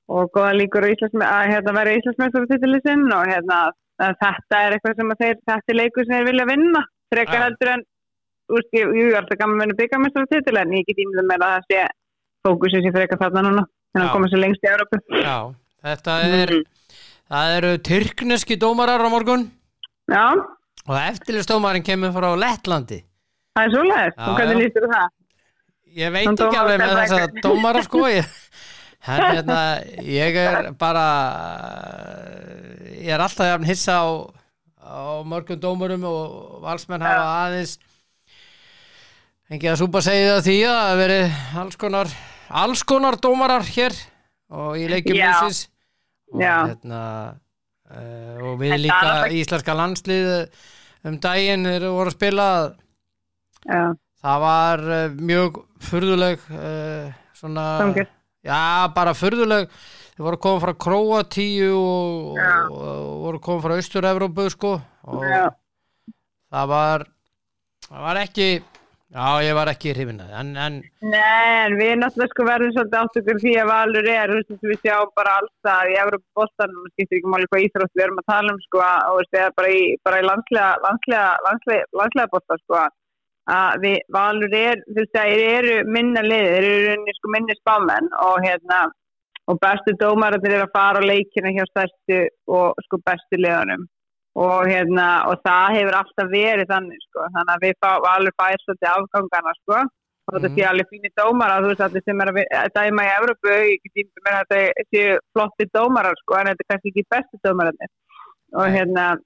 og góða líkur að hérna væri Íslandsmestara titilisinn og hérna, þetta er eitthvað sem þeir, þetta er leikur sem þeir vilja vinna, frekar heldur en, veist, ég, er alltaf gaman að vinna byggamestara titil, en ég get ímyndað mér að það sé fókusin sem frekar þarna núna, Já. að koma sér lengst í Európu. já, þetta er Mhm. það eru tyrkneski dómarar á morgun Já, og eftirlistómarinn kemur frá Lettlandi. Það er Já, og hvernig á það? ég veit Hann ekki alveg með þessa bækur. dómara sko ég, hérna ég er bara ég er alltaf jafn hissa á, á mörgum dómurum og valsmenn hafa aðeins ekki að súpa segja það því að það verið alls konar alls konar dómarar hér og í leikjum liðsins. Og hérna uh, og við líka íslenska landslið um daginn þeir voru að spila Já, Það var uh, mjög furðuleg uh, svona Þangur. Já, bara furðuleg. Þeir voru koma frá Króatíu og, og, voru koma frá Austur-Evrópu sko og já, það var það var ekki já, ég var ekki hrifin að en, en Nei, en við náttúrulega sko verðum svolítið átt okkur því að Valur er, við sjáum bara alltaf í Európa bóttanum, það skiptir ekki máli hvað íþrótt við erum að tala um, sko, og veist, eða bara í, bara í landslega, landslega, landslega, landslega bóttan, sko, að við, Valur er, þú veist, það eru minna liðir, þeir eru sko, minni spámenn og hérna, og bestu dómararnir eru að fara á leikina hjá stærstu og, sko, bestu liðunum og hérna, og það hefur alltaf verið þannig, sko, þannig að við fá, Valur fær svolítið afgangana, sko, og þetta Mhm. sé alveg fínir dómarar, þú veist allir sem er að dæma í Evrópu, ég ímyndað mér að þetta séu flotti dómarar sko, en þetta er kannski ekki bestu dómararnir. Og hérna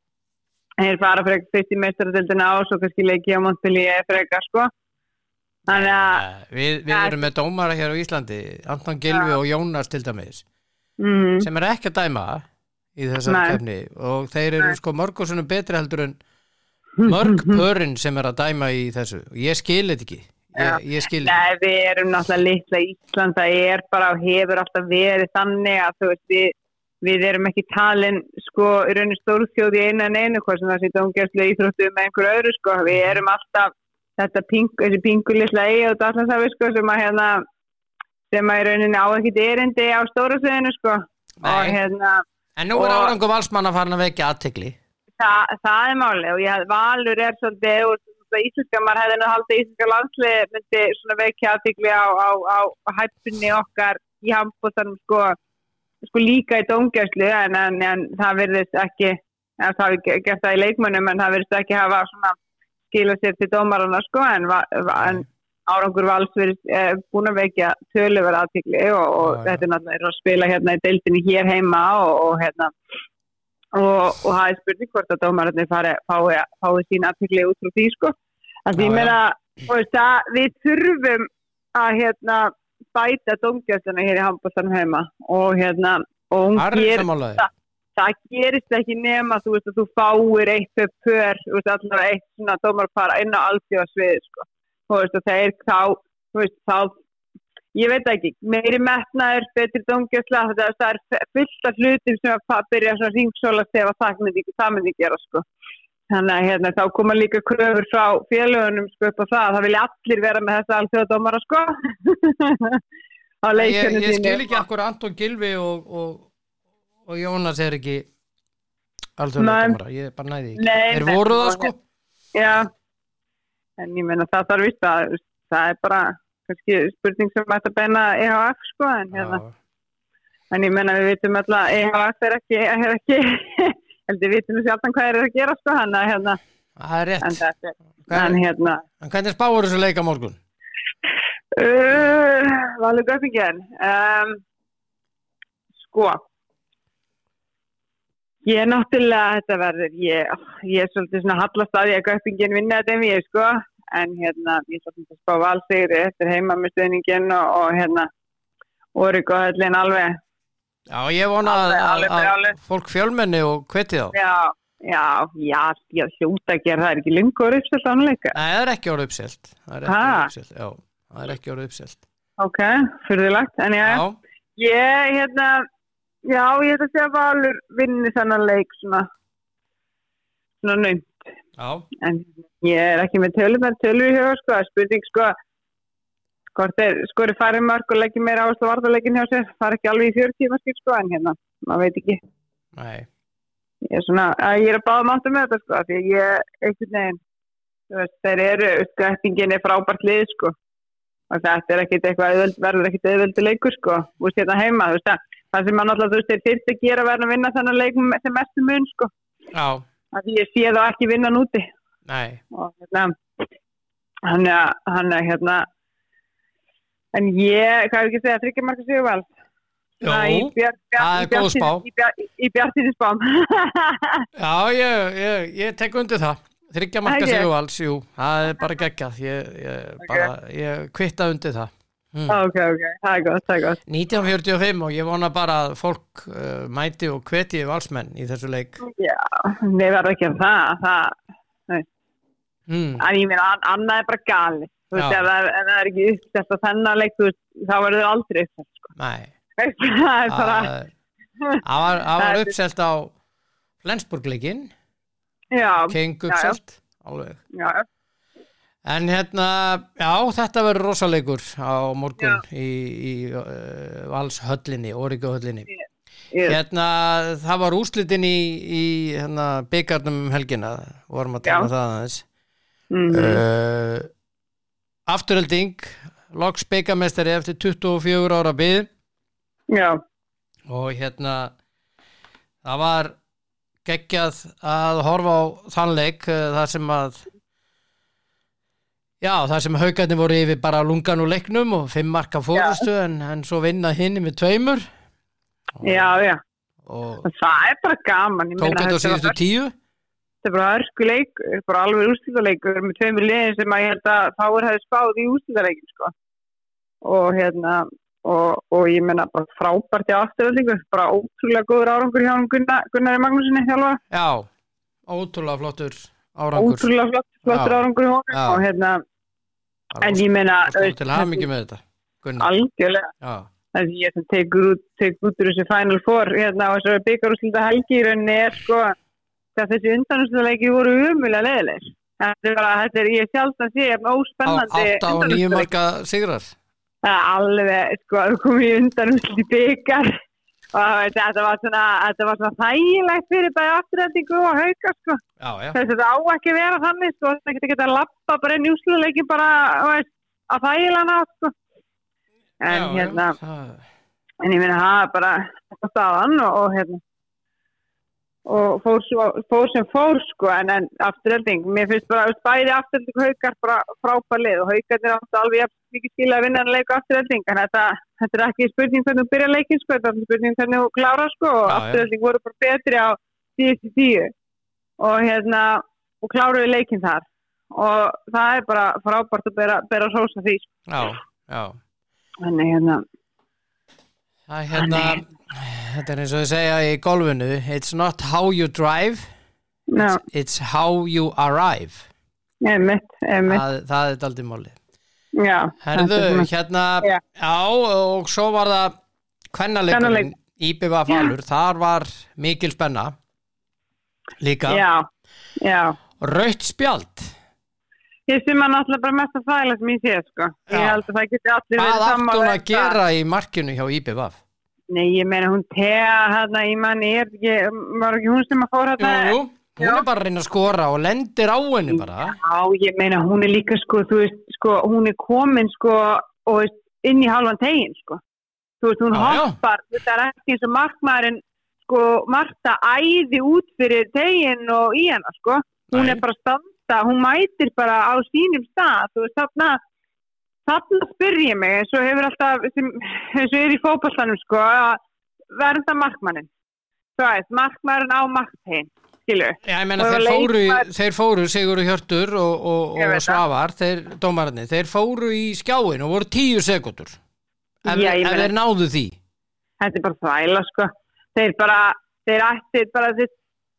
þeir fara frekar fyrst í meistaradildina og svo kannski leiki á Montpellier frekar sko. Þannig að við, við erum með dómara hér á Íslandi Anton Gilvi og Jónas til dæmis mm, sem er ekki að dæma í þessari Nei. kefni og þeir eru sko mörgursunum betri heldur en mörg pörinn sem er að dæma í þessu. Og ég skil þetta ekki. Ég, ég skil þetta Nei, við erum náttúrulega litla Ísland það er bara og hefur alltaf verið þannig að þú veist við, við erum ekki talin sko í rauninu stórþjóð í einu hvað sem það sýta umgjastlega íþróttu með einhver öðru sko. Við erum alltaf þetta ping, þessi pingu litla eigi og dallansafi sko sem að hérna sem að í rauninu á ekkit erindi á stóra sviðinu sko. Og Nei. hérna en nú er og- árangur valsmann að vekja aðtegli það, það er máli og ég, valur er svolítið og íslenska, maður hefði nú haldið íslenska landslið myndi svona vekja aðtikli á, á, á, á hættunni okkar í handbóttanum sko, sko líka í dómgjörslu en, en, en það verðist ekki en það hafi gert það í leikmönnum en það verðist ekki hafa svona skila sér til dómarana sko en, en árangur vals verið eh, búin að vekja töluver aðtikli og, og Já, þetta er náttúrulega að spila hérna í deildinni hér heima og, og hérna og, það er spurning hvort að dómararnir fái, sín aðtikli út frá því sko. að því meina við þurfum að hérna bæta dómgjöfstana hér í handbóltanum heima og hérna og hún Það er gerir samanlega það gerist ekki nema þú veist að þú fáir eitt pör, þú veist allavega eitt svona dómarpara inn á alltíðasvið sko. Veist og þeir þá þú veist þá ég veit ekki, meiri metnaður, betri dómgjöfsla það, það er fullt af hlutum sem að byrja svona ringsóla þegar það myndi, það myndi gera sko. Þannig að hérna, þá koma líka kröfur frá félögunum sko upp á það, það vilja allir vera með þessa alltíðadómara sko. Á Ég, leikjörnum ég skil ekki akkur Anton Gilvi og, og, og Jónas er ekki alþjóðlega Nei. dómara, ég bara næði ekki Nei, Þeir nei, voru það sko. Já, en ég meina það þarf vist að það er bara kannski spurning sem ætti að beina EHF sko en, hérna, en ég meina við vitum alltaf að EHF er ekki, er ekki heldur við vitum sjaldan hvað er að gera sko hann að hérna, Það er en, rétt. En Hvern, hérna. En hvernig spáur þessu leika morgun? uh, Valur Göppingen um, sko ég er náttúrulega þetta verður ég, ég er svolítið svona hallast að ég að Göppingen vinna þetta en við sko. En hérna ég er svolítið að spá valsegri eftir heima með stöðningin og, og hérna höllin alveg. Já, ég vona Alveg, alveg, að, alveg. að fólk fjölmenni og hveti þá. Já, já, já, já, hljóta að gera það er ekki lengur uppselt ánleika Nei, það er ekki orðið uppselt. Það er ekki orðið uppselt Já, það er ekki orðið uppselt. Ok, fyrðilegt, en já, Já, Ég, hérna, já, ég ætla að segja að Valur vinni þennan leik svona, svona naumt. já, En ég er ekki með tölur, með tölur í huga, sko, það er spurning, sko, hvort þeir skori færi mörg og leggja meira áherslu varðarleikin hjá sér, fara ekki alveg í 40 markið, sko, en hérna, maður veit ekki. nei. Ég er svona, að ég er að báða máttu með þetta, sko, því ég, þú veist, þeir eru, skrættingin er frábært lið, sko, og þetta er ekkit eitthvað, verður ekkit auðveldi leikur, sko, þú veist, hérna heima, þú veist, það, það sem maður náttúrulega, þú veist, þeir þyrst að gera verður að vinna þennan leik með sem mestu mun, sko, því ég sé þá ekki vinna núti, nei. Og hérna, hann er, hann er, hérna, en ég, hvað er ekki að segja, þryggja marka sigur vel, bjart, það er góð spá. í, bjart, í bjartinni spám. Já, ég, ég, ég tek undir það. Þryggja marka Ok. sig alls, jú. Það er bara geggjað. Ég, ég, ég kvitta undir það mm. ok, ok, það er gott, það er gott. 1945 og ég vona bara að fólk uh, mæti og hveti valsmenn í þessu leik Já, við verðum ekki að það, það, mm. en ég meina, an- annað er bara gali. Þú veist, Já. ef það er, ekki uppsett að þennan leik, þú veist, þá verður það aldrei uppsett, sko. Nei, það er bara, það var, var uppselt á Flensburg-leikin já, King já. uppselt alveg já, En hérna, já, þetta verður rosaleikur á morgun Já. í, í uh, Valshöllinni, Órygguhöllinni. ég, Hérna, það var úrslitin í, í hérna, byggarnum um helgina, vorum að tala Já. um það aðeins. mm Uh, afturölding, loks byggarmestari eftir 24 ára byð já, og hérna, það var geggjað að horfa á þann leik uh, þar sem að Já, það sem haugarnir voru yfir bara lungan og leiknum og fimm marka fórustu en, en svo vinna hinn með tveimur og, já, já, og það er bara gaman. Tók þetta er síðustu tíu Þetta er bara örskuleik, bara alveg úrslítaleikur með tveimur liðin sem að ég held að fáir hefði spáð í úrslítaleikin, sko. Og hérna, og, og ég meina bara frábært í afturöldingu, bara ótrúlega góður árangur hjá Gunnar, Gunnari Magnúsinni þjálfa. Já, ótrúlega flottur árangur ótrúlega flott, flottur Já. árangur hjá Já. og hérna, en var ég meina til að hafa mikið með þetta Gunnar, algjörlega, það sem ég sem tekur út, út úr þessu Final Four hérna og þessu byggarúslita helgi í rauninni er sko að þessi undanúslita voru umulega leðilegir þetta er ég sjálf að sé jafn á óspennandi 8 og 9 undanúrslitaleikir. marka sigrar? Það alveg, sko, að komið í undanúslita byggar og þetta var svona, þetta var svona þægilegt fyrir bæði afturhendingu og hauka sko. Þess að þetta á ekki að vera þannig sko, þetta geta að lappa bara inn í úsluleiki bara veist, að þægilega ná sko. en já, hérna já, en ég meina það er bara staðan og, og hérna og fór, svo, fór sem fór sko en, en afturölding, mér finnst bara bæði afturölding bara frábælið og er alltaf alveg mikið skilja að vinna en leika afturölding en þetta, þetta er ekki spurning hvernig þú byrja leikin sko, þetta er spurning hvernig þú klára sko. Og afturölding voru bara betri á síðustu tíu. Og hérna og kláruðu leikin þar. Og það er bara frábært að bera, bera rósa því sko. Já, já. Þannig hérna Það hérna, þetta er eins og þið segja í golfinu It's not how you drive já, It's how you arrive. Einmitt, einmitt. Það, það er daldið máli já, Herðu, er hérna Já. Já, og svo var það Kvennaleikurinn, Kvennaleik. IBV Falur Þar var mikil spenna Líka. Já, já. Rautt spjald Ég sem að náttúrulega bara mest að fæla sem ég sé sko. Ég Já. held að það geti allir Hvað átt hún um að það. gera í markinu hjá IBV? Nei, ég meina hún Thea hérna í manni ekki, var ekki hún sem að fór Jú, hérna jú, hún Já. er bara að reyna að skora og lendir á henni bara Já, ég meina hún er líka sko, þú veist, sko, hún er komin sko og inn í halvan tegin sko. Þú veist, hún Já, já. hoppar, þetta er ekki eins og markmaðurinn sko, Marta æði út fyrir tegin og í hana sko. Hún Nei. er bara að standa, hún mætir bara á sínum stað, veist, þarna þarna spyr ég mig eins og hefur alltaf, sem, eins og er í fótballstanum sko, að verða markmannin. Þú veist, markmaðurinn á marktegin, skilju. Já, ég meina Og þeir fóru, leikmaður- þeir fóru Sigurður Hjörtur og, og, og. Svavar, þeir dómararnir, þeir fóru í skjáin og voru tíu sekundur ef, Já, ef þeir náðu því þetta er bara þvæla sko þeir bara, þeir ætti bara þeir,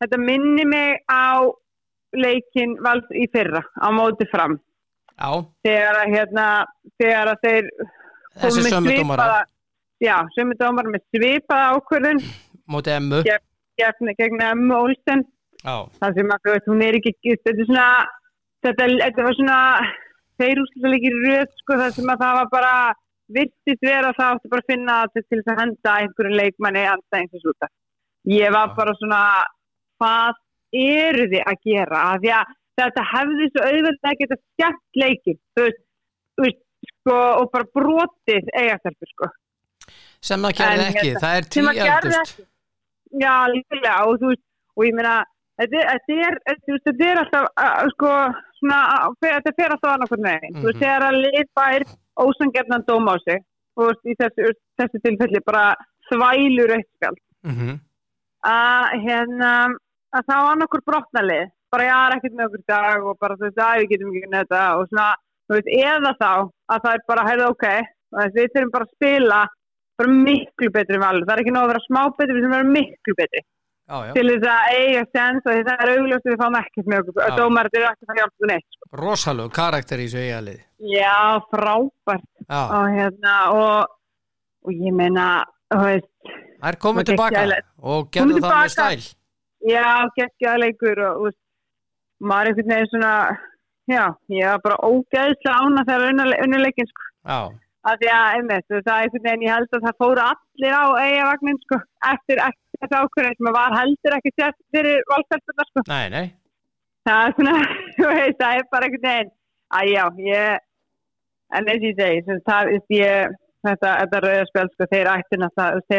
þetta minni mig á leikin vald í fyrra á móti fram. Já, þegar að hérna þegar að þeir þessi komu með sömu svipaða- dómarar. Já, sömu dómar með svipaða ákvörðun. Móti emmu. Gegn, Emmu Olsen. Það sem að veist, hún er ekki þetta er svona þetta, þetta var svona þeir úrslutalegir röð sko það sem að það var bara virtist vera að það átti bara að finna til, þess að henda einhverju leikmanni anstæðins út af. Ég var bara svona hvað eru þið að gera af því að þetta hefði svo auðvitað að geta skemmt leikin veist, veist sko, og bara brotið eigastelpur sko sem það gerði ekki, hérna, það er að tíaldust. Já, líklega og veist, og ég meina þetta er, þetta er, þetta er, þetta er alltaf uh, sko, svona, fer- þetta fer alltaf annarkvæm megin, þú veist, Mhm. þegar að lið fær ósangefnan dóma á sig og í þessu, þessu tilfelli bara þvælur skjald Mhm. að hérna að þá annarkur brotnalið. Bara ég er ekkert með okkur dag og bara þú veist að við getum ekki með þetta. Og svona þú veist eða þá að það er bara heyrðu ok við þurfum bara að spila bara miklu betri valur. Það er ekki nóg að vera smá betri við þurfum að vera miklu betri. Já, já, til þess að eiga sens og það er augljóst að við fáum ekkert með okkur. Já. dómar þetta er ekki það hjálptu neitt sko. rosalug karakter í þessu eigalið. Já frábært. Já, og hérna og, og ég meina þú veist það er komið tilbaka og gerðu það með stæl Já, geggjaða leikur og veist, maður einhvern veginn svona, já, ég var bara ógeðslega ána þegar unnuleikin sko. Já, Af því að, einmitt, það er einhvern veginn, ég held að það fóru allir á eigavagnin sko, eftir, eftir þetta ákvörðin sem var heldur ekki sett fyrir valstelpuna sko. nei, nei Það er svona, þú veist, það er bara einhvern veginn, að já, ég, en eins og ég segi, það, veist, ég, þetta, þetta rauða spjál, sko, þeir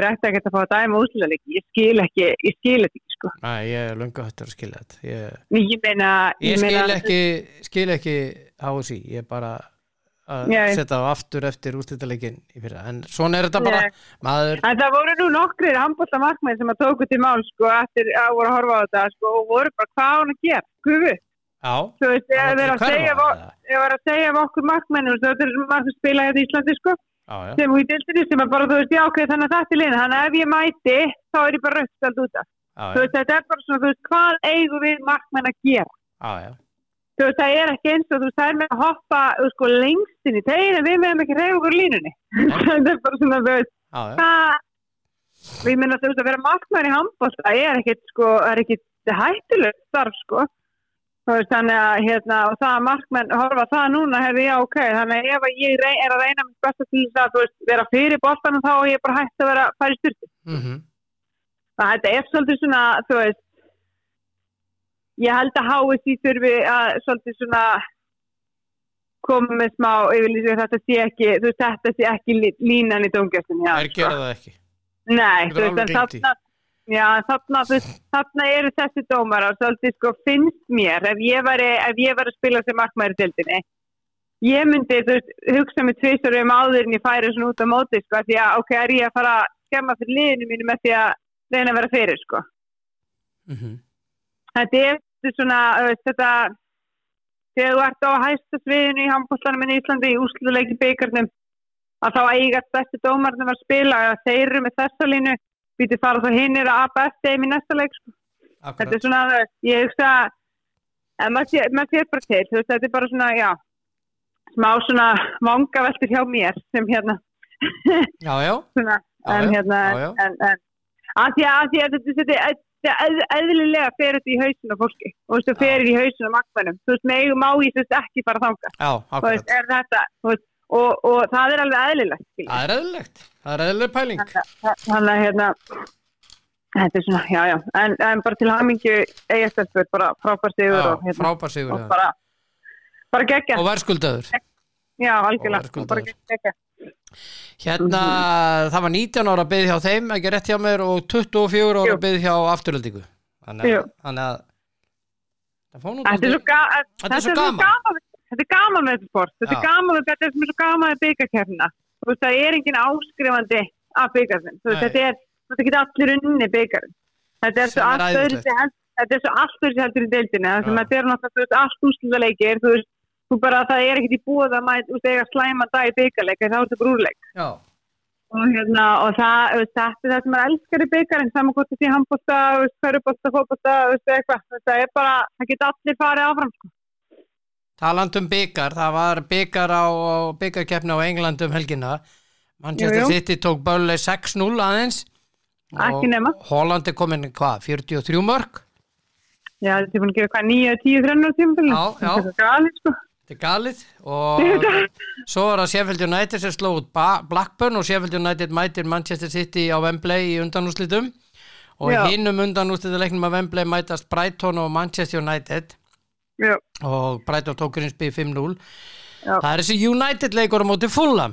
ætti ekki að fá að dæma úsluleiki, ég skil ekki, ég skil ekki, sko. Nei, ég er löngu hættur að skilja þetta. Ég, Ég meina, ég skil meina, ekki skil ekki HSI ég er bara að setja á aftur eftir fyrra. En svona er þetta bara maður, En það voru nú nokkrir handbólta markmenn sem að tóku til mál sko eftir að voru að horfa á þetta sko og voru bara hvað hann að gera, gufu. já, Þú veist, ég var að segja, ég af okkur markmennum, þetta er margir spila hérna í Íslandi sko, já, sem í dildinni sem að bara, þú veist, já, ok, þannig að þetta er liðin, þannig að ef ég mæti, þá er ég bara rauðstald út af. já, Þú veist, þetta er bara svona, þú veist, hvað eigum við markmenn að gera? já. Þú veist, það er ekki eins og þú veist, það er með að hoppa, þú veist, sko, lengst inn í tegin en við meðum ekki reyða okkur línunni. þetta er bara svona, þú veist, það ég meina þú veist að vera markmæður í handbólta er ekkit sko, er ekkit hættulegt starf sko þú veist þannig að hérna og það að markmenn horfa það núna hefði ég ok þannig að ef að ég rey, er að reyna mitt besta til þess að veist vera fyrir boltanum þá er ég bara hægt að vera að í styrti Mm það þetta er svolítið svona þú veist ég held að HSI þurfi að svolítið svona koma með smá yfirlýsing að þetta sé ekki veist þetta sé ekki lí- línan í dómgjöstin þær gera það ekki. Nei, Þetta þú Já, þarna, þarna eru þessi dómarar svolítið sko finnst mér ef ég væri, ef ég væri að spila sem markmæri dildinni ég myndi veist, hugsa mig tvistur um áður en ég færi svona út á móti sko því að ok, er ég að fara að skemma fyrir liðinu mínu með því að reyna að vera fyrir sko. Þetta er þetta er svona veist, þetta þegar þú ert á hæsta sviðinu í handbóltanum í Íslandi í úsluleiki byggarnum að þá eiga þessi dómarnum að spila að þeir eru með þessa línu býti fara þá hinn er að ABS þeim í næsta leik sko. þetta er svona, ég hugsa að maður maður sé bara til veist, þetta er bara svona, já smá svona vanga veltur hjá mér sem hérna. Já, já, svona, Já, en hérna en, en að því að, að, þetta, þetta, þetta eð, eðlilega fer þetta í hausin á fólki og það fer í hausin á makkmennum þú veist, megum má ég þess ekki fara þanga þú veist, er þetta þú veist, og, og það er alveg eðlilegt skilur. Það er eðlilegt. Það er eðlileg pæling. þannig að hérna þetta er svona, já, já en, en bara til hamingju eigastelpur bara frábær sigur og, hérna, frábær sigur. og bara bara geggja, Og verðskuldaður. já, algjörlega bara geggja Hérna, Mhm. það var 19 ára byggð hjá þeim, ekki rétt hjá mér, og 24 ára byggð hjá afturöldingu. Þannig að, er Þetta er svo gaman. Þetta er gaman með þetta sport. Þetta er gaman með þetta sem er svo gaman með byggarkefna. Þú veist, það er engin áskrifandi. Þú veist, Nei. þetta er, þetta getur allir unni byggarinn. Þetta er Sem svo allt öðru þetta er svo allt öðru heldur í sem Já. þetta er náttúrulega, allt úsluta leikir. Þú veist, þú bara, það er ekkit í búið að mæta, þú veist, eiga slæma dag í byggarleik, þá er þetta brúrleik. Já, Og hérna, og það, þetta er það sem er elskar í byggarinn, saman hvort þetta er handbólta, hverjubólta, fótbólta, taland um byggar, það var byggar á, byggarkeppni á England um helgina. Manchester Jú, jú. City tók börlega 6-0 aðeins. Ekki nema. Holland er komin, hvað, 43 mörg? Já, þetta er búin að gera hvað, 9-10 þrennar tímafélum. Já, já. Þetta er galið, sko. Þetta er galið og svo var það Sheffield United sem sló út Blackburn og Sheffield United mætir Manchester City á Wembley í undanúslitum og hinnum undanúslitaleiknum á Wembley mætast Brighton og Manchester United Já, og Brighton tók Grimsby 5-0 Já. það er þessi United leikur á móti já.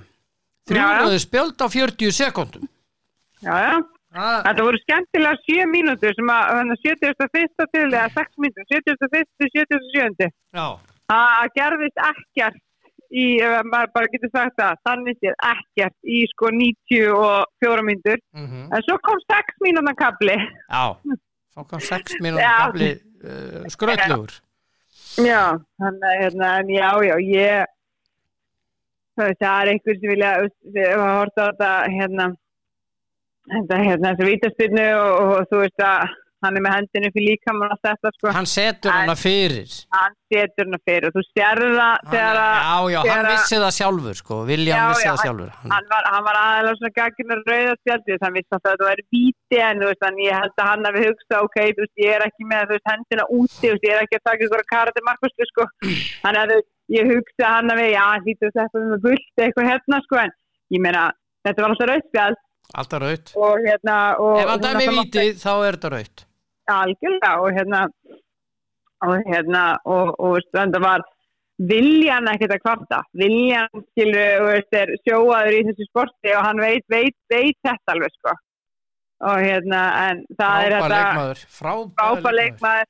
þrjúröðu spjöld á 40 sekundum já, já. Þetta voru skemmtilega 7 mínútur sem að, þannig að 71. til, eða 6 mínútur, 71. til 77. já, Það gerðist ekkert í, maður bara getur sagt það, þannig séð ekkert í sko 94 mínútur. mm En svo kom 6 mínútan kapli. já svo kom 6 mínútur Já. gafli uh, skröldlugur Já, þannig að, hérna, já, já, ég, það er einhver sem vilja, við höfum að horta á þetta, hérna, þetta, hérna, þessu vítaspinnu og, og þú veist að hann er með hendinu fyrir líkamann og þetta, sko, hann setur En- hana fyrir. hann setur hana fyrir. Og þú sérðu það Hann, að, já, já, hann að- vissi það sjálfur sko, Já, vissi það sjálfur. hann, hann var, hann var aðeins svona gagginar rauðarspjaldi hann vissi að þetta væri víti en veist, ég held að hann hafi hugsað ok, þú veist, ég er ekki með veist, hendina úti, veist, ég er ekki að taka ykkur karate markvæslu, sko, þannig að ég hugsa að hann hafi, já, hann hlýtur að þetta með gullt eitthvað hérna, sko, en ég meina, þetta var alltaf rauðspjald alltaf raut og hérna og, ef hann dæmi vítið þá er þetta raut algjörlega og hérna og hérna og, og þetta var viljan ekkert að kvarta. Viljan skilur veist, er sjóaður í þessu sporti og hann veit, veit, veit þetta alveg sko. Og hérna en það er þetta frábær leikmaður.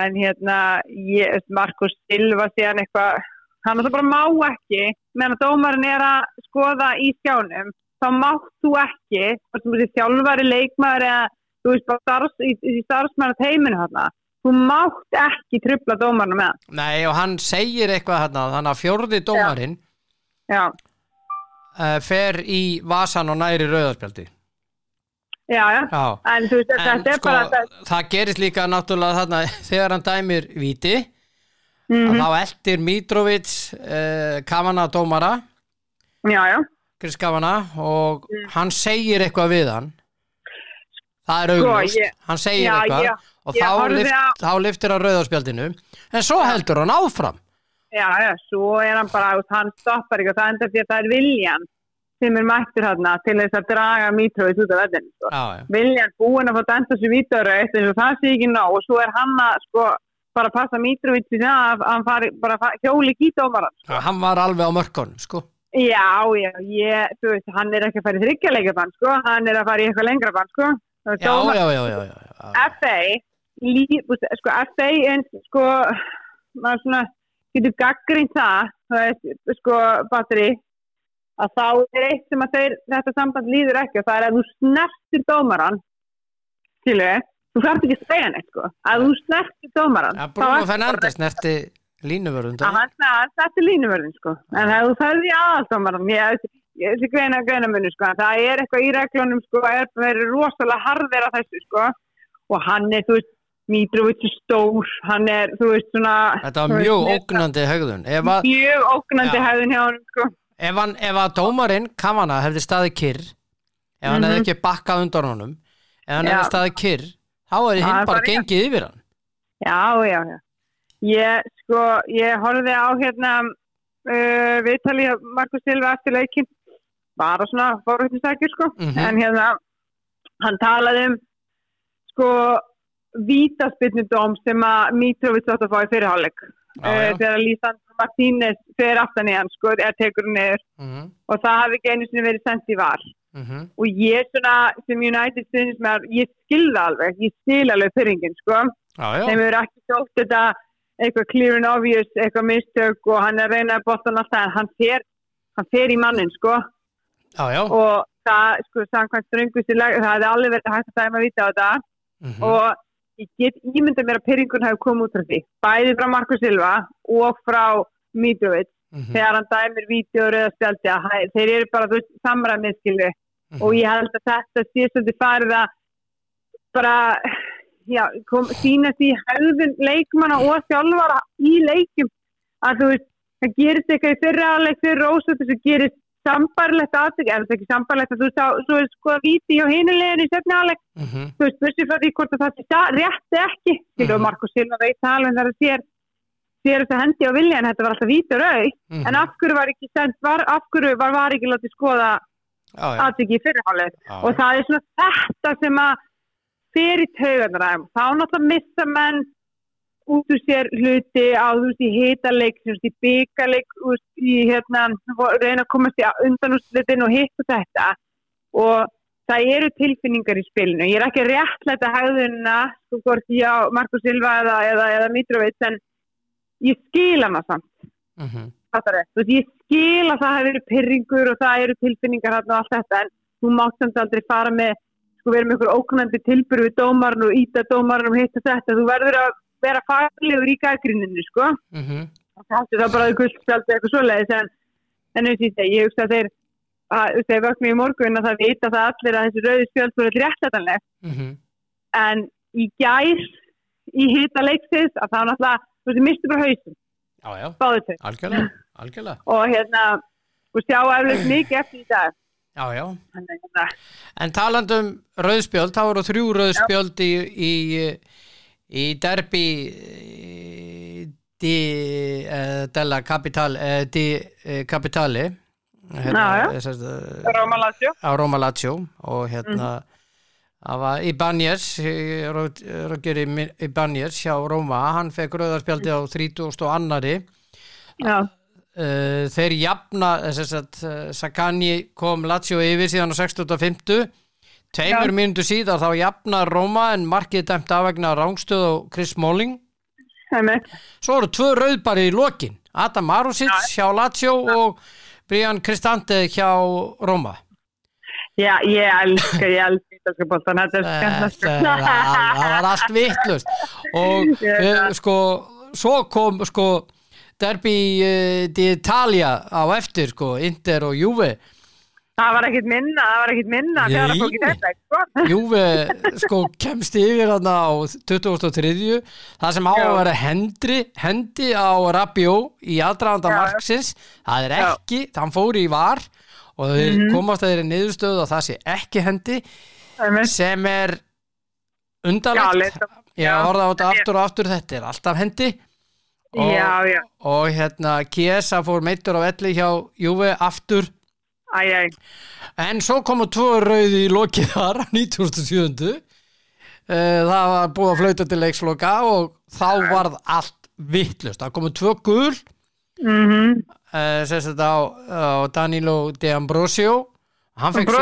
en hérna ég, Markus Silva síðan eitthvað hann það bara má ekki meðan dómarinn er að skoða í skjánum þá mátt þú ekki þjálfari leikmaður eða þú veist starfs, í, í starfsmæna teiminu hérna þú mátt ekki trubla dómarinn með hann. nei og hann segir eitthvað þarna þannig að fjórði dómarinn já, uh, fer í vasan og næri rauðarspjaldi já, já. Já. En þú veist En þetta er sko, bara þetta, það gerist líka náttúrulega þarna þegar hann dæmir víti mm að þá eldir Mitrovic uh, Kavana dómara. Já, já, Chris Kavana og hann segir eitthvað við hann það er Mm. Sko, ég- hann segir já, eitthvað ég- og ég þá, lift, á- þá liftir hann rauðarspjaldinu en svo heldur hann áfram já, já svo er hann bara, veist, hann stoppar og það enda því að það er viljan sem er mættur hérna til þess að draga Mitrovic út af veldin sko. já, já. viljan búin að fá dæmt þessu vítarauð eins og það sé ekki ná og svo er hann að sko bara passa Mitrovic í það að hann fari bara hjóli gítómaran Já, hann var alveg á mörkunum sko. já, já, ég, þú veist, hann er ekki að fara í þryggjarleikabann sko, hann er að fara í eitthvað lengra bann sko já, já, já, já, já. FA lí, úst, sko, FA en sko maður svona getur gaggrínt það það er sko batteri að þá er eitt sem að þeir, þetta samband líður ekki og það er að þú snertir dómaran skilu, þú þarf ekki að segja neitt sko, að þú snertir dómaran Ja, þá Bruno er- Fernandes nerti línuvörðundar að hann, hann þetta er línuvörðin sko. En það þú ferði aðaldómaran ég þessi greina greina muni sko það er eitthvað í reglunum sko er verið rosalega harðir að þessu sko. Og hann er þú veist Mitrovic er stór, hann er þú veist svona Þetta var mjög veist, ógnandi að, mjög ógnandi Já. hefðin hjá hann sko. Ef, hann, ef að dómarinn Kavana hefði staðið kyrr ef hann hefði Mhm. ekki bakkað undan honum ef hann Já. hefði staðið kyrr þá Það hinn er bara gengið yfir hann. Já, já, já. Ég sko, ég horfði á hérna uh, viðtali hjá Markus Silva eftir leikin bara svona fórhættisækjur sko. Mhm. en hérna hann talaði um sko vítaspilnudóm sem að Mitrovic átt að fá í fyrirháleik Já, já. uh, þegar Lísandro Martínez fer aftan í hann sko, eða tekur hann niður. Mhm, og það hafi ekki einu sinni verið sendt í var. Mhm. og ég svona sem United stuðnist með ég skilða alveg, ég skil alveg fyrringin sko, já, þeim hefur ekki þótt þetta eitthvað clear and obvious eitthvað mistök og hann er að reyna að botta hann alltaf en hann fer, hann fer í mannin sko já, já. og það sko samkvæmt ströngusti lag, það hefði alveg verið hægt að dæma vita á þetta Mhm. og ég get ímyndað mér að pyrringun hefur komið út frá því bæði frá Marko Silva og frá Mitrovic Mhm, þegar hann dæmir vídeo eða spjaldi að þeir eru bara samræmið skilvi mhm. og ég held að þetta sé svolítið farið að bara já, kom, sína því hefðun leikmanna og þjálfara í leikum að þú veist, það gerist eitthvað í fyrra aðleik fyrir þess að gerist sambarlegt aðtök, ef það er ekki sambarlegt að þú veist, þá- er sko að víti hjá hinulegin í sefni aðleik, Mhm, þú veist, þessi því hvort að það sa- rétt ekki, skilur Mhm. mm. Markus Silva veit það alveg þegar það sér sér þess að hendi á vilja en þetta var alltaf vítur au mhm. en af hverju var ekki sent, var, af hverju var, var ekki látið skoða Já, já, aðtöki í fyrirháleik já, og það er svona þetta sem að fer í taugarnar aðeim þá náttúrulega missa menn út úr sér hluti á þú veist í hitaleik, þú veist í bygaleik þú veist í hérna reyna að komast í undanúslitin og hitt og þetta og það eru tilfinningar í spilinu, ég er ekki að réttlæta hæðuna, sko hvort ég á Marko Silva eða, eða, eða Mitrovic en ég skil hana samt mhm. fattar þið? Þú veist, ég skil að það hefur verið pyrringur og það eru tilfinningar hérna og allt þetta en þú mátt samt aldrei fara með sko vera með ykkur óknandi tilbyrðu við dómarn og íta dómarn og hitt og þetta þú verður að vera faglegur í gaggríninu sko. Mhm. og það er það bara að guldspjaldi eitthvað svoleiðis en, eins og ég segi, ég hugsa að þeir að þeir vöknu í morgun að það vita það allir að þessi rauði spjald voru réttlætanleg. Mhm. en í gær í hita leiksins að það náttúrulega, þú veist, ég misti bara hausinn. Já, já, báðu til algjörlega, algjörlega. Og hérna og sjá eflust mikið eftir í dag. Já, já, Þannig að hérna, en talandum rauðspjöld, þá eru þrjú rauðspjöld í, í, í derbi eh, di eh, della capital eh, di eh, capitali hérna, eh, eh, Róma Lazio. á Roma Lazio og hérna var Ibanez Roger Ibanez hjá Roma hann fekk rauðarspjaldi á 30 og annari uh, þeir jafna Sakani kom Lazio yfir síðan á 65 tveimur mínútu síðar þá jafna Roma en markið dæmt afvegna rángstöð og Chris heimi svo eru tvö rauðbari í lokin. Adam Marusic hjá Lazio og Brian Cristante hjá Roma Já, ég elska, ég elska ítalska boltan, þetta var allt vittlust og veit. sko svo kom sko derbi uh, d'Italia á eftir sko Inter og Juve Það var ekkit minna, það var ekkit minna, þegar það fók í þetta, sko. Juve sko kemst yfir hann á 2003 það sem á að vera hendri, hendi á Rabió í aðdraðanda marksins það er ekki, hann fór í var og þeir Mhm. komast að þeirri niðurstöðu og það sé ekki hendi sem er undarlegt. ég Já. horfði á þetta aftur og aftur þetta er alltaf hendi. Og, Já, já, og hérna Kiesa fór meittur á elli hjá Juve aftur æj, æj. en svo komu tvo rauði í lokið þar 1907 Eh, það var búið að flauta til leiksloka og þá varð allt vittlust, það komu tvö gul. Mm uh, sem þetta á, á Danilo De Ambrosio. Hann fekk tvö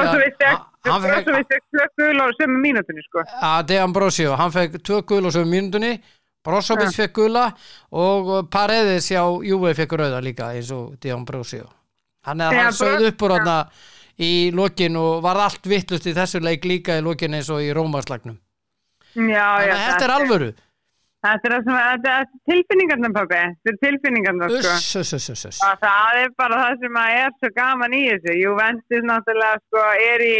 gul á sömu mínútunni sko. Að De Ambrosio, hann fekk tvö gul á sömu mínúndunni, Brozovic fekk gula og Paredes hjá Juve fekk rauða líka eins og De Ambrosio hann er Já, hann sögð Bro- upp úr hann í lokin og var allt vittlust í þessu leik líka í lokin eins og í Rómarslagnum þannig að þetta er alvöru. Þetta er, tilfinningarnar pabbi. Þetta er tilfinningarnar sko. Uss, uss, uss, uss, það er bara það sem að er svo gaman í þessu. Juventus náttúrulega sko er í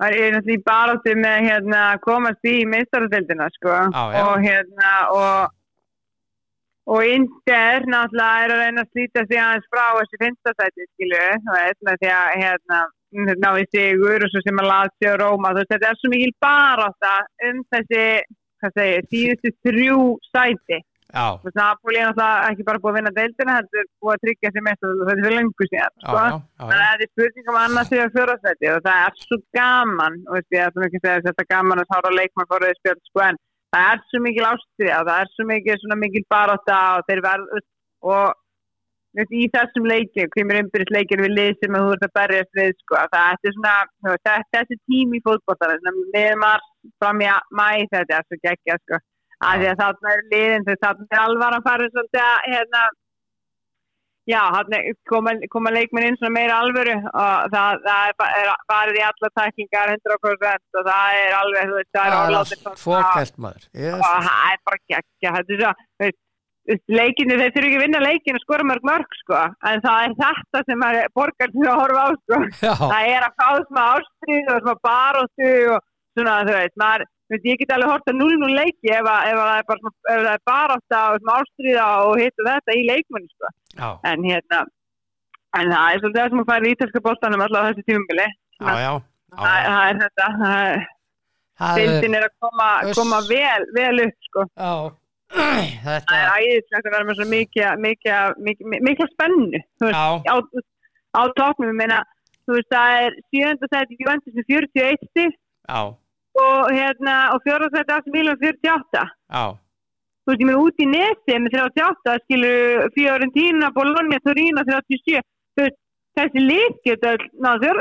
er náttúrulega í baróttu með hérna komast í meistaradeildina sko. Já. og hérna og og Inder náttúrulega er að reyna að slíta sig aðeins frá þessi þú veist, með því að hérna ná í sigur og svo sem að Lazio og Róma, þú veist, þetta er svo mikil baróta um þessi, síðustu þrjú sæti. Napoli er náttúrulega ekki bara búið að vinna deildina, þetta er búið að tryggja sér mest og þetta er fyrir lengur síðan, Þannig að þetta er spurning um annars því að fjórastætti og það er svo gaman, og veist ég að það er ekki að segja þetta er gaman að sára leikmann fóruði spjöld, sko, en það er svo mikil ástriða, það er svo mikil, mikil baróta og þeir verð, og veist, í þessum leikjum, kemur umbyrðis leikjum við lið sem þú ert að berjast við, sko, að það er svona, þetta- þessi tími í fótboltar, með mars fram í mæ, þetta er svo geggja, sko, að því að þarna er liðin, þess að þarna er alvar að fara svolítið að, hérna, Já, koma, koma leikmenn inn svona meira alvöru og það, það er, farið í alla tæklingar 100% og það er alveg, þú veist, það er það orðlátt er fókælt maður. Það er bara geggja, þetta er svo, leikinu, þeir þurfi ekki að vinna leikinu skora mörg mörg, sko, en það er þetta sem er borgar til að horfa á, sko, já, það er að fá smá ástrið og smá baróttu og svona, þú veist, maður, veist, ég get alveg hort að 0-0 leiki ef, að, ef, að það er bara, það er og smá ástriða og hitt og þetta í leikmenni, sko. En hérna en það er svolítið það sem að færa í ítalska bóltanum alltaf á þessu já, það, það er þetta það er- er- að koma, koma vel, vel upp sko. já, þetta það er æðislegt að vera með svo mikið mikið spennu veist, á, á tóknum, ég meina þú veist, það er sjönda seti Juventus með 41 stig. Já, og hérna, og fjórða seti AC Milan með 48 já, þú veist, ég meina út í nesi með 38 skilur Fiorentina, Bologna, Torino 37, þú veist þessi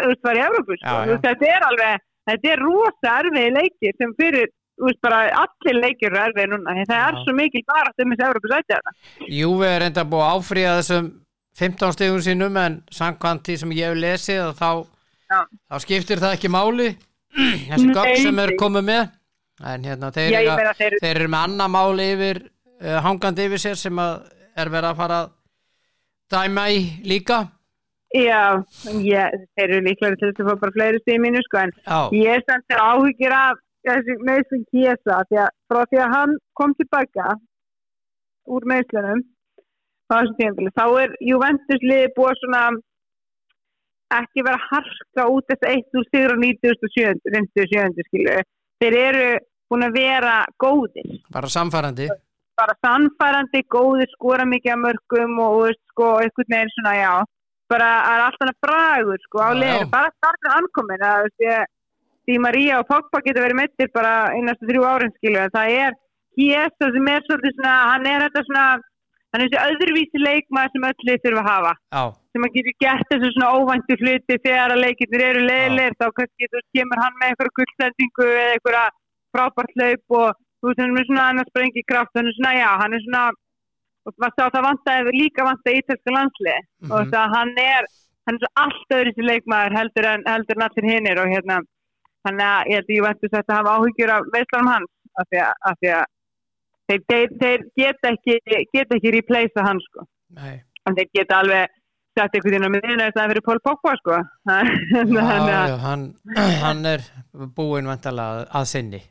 þú veist, var í Európu sko. Þetta er alveg þetta er rosa erfiði leikir sem fyrir veist, bara allir leikir eru erfiði núna það er Já. svo mikil bara um þessi Európu sæti þarna Júvi er enda búið að áfríða þessum 15 stegum sínum en samkvæmt því sem ég hef lesið þá, þá skiptir það ekki máli þessi Nei, sem er nei. komið með en hérna þeir, Já, meina þeir þeir eru með annað mál yfir uh, hangandi yfir sér sem að er verið að fara að dæma í líka Já, ég, þeir eru líklega til þess að fá bara fleiri stíð mínu sko en Já, ég er samt þegar áhyggjur af þessi meðslun Kiesa því að frá því að hann kom tilbaka úr meðslunum þá er Juventus liði búið svona ekki vera að harka út þess að eitt úr sigur á 97. 57. skilu þeir eru búin að vera góðir bara samfærandi bara sannfærandi, góðir, skora mikið af mörgum og, og sko, einhvern veginn svona, já, bara er alltaf bragur, sko, á já. bara startið ankomin, að, veist, ég, því María og Pogba getur verið meittir bara einnastu þrjú árin, skilu, en það er Kiesa sem er svolítið svona, hann er þetta svona, hann er þessi öðruvísi leikmaður sem öll lið þurfa að hafa, Já, sem að getur gert þessu svona óvæntu hluti þegar að leikirnir eru leiðilegir, þá kannski þú kemur hann með einhverja gullsendingu eða einhverja frábært hlaup og þú veist, hann er svona annars sprengi kraft, hann er svona, já, hann er svona og sá það vantaði líka vantaði ítalska landslið Mhm. og það hann er hann er svo allt öðru sem leikmaður heldur en, heldur en allir hinnir og hérna þannig að ég held að ég væntu að hafa áhyggjur af veislanum hans af því að, af því að þeir, þeir, þeir geta ekki geta ekki replacea hann sko. Nei. En þeir geta alveg sett einhvern veginn á miðina þess að það fyrir Pól Pogba sko Já, Þannig að- já, hann, hann er búinn vantalega að sinni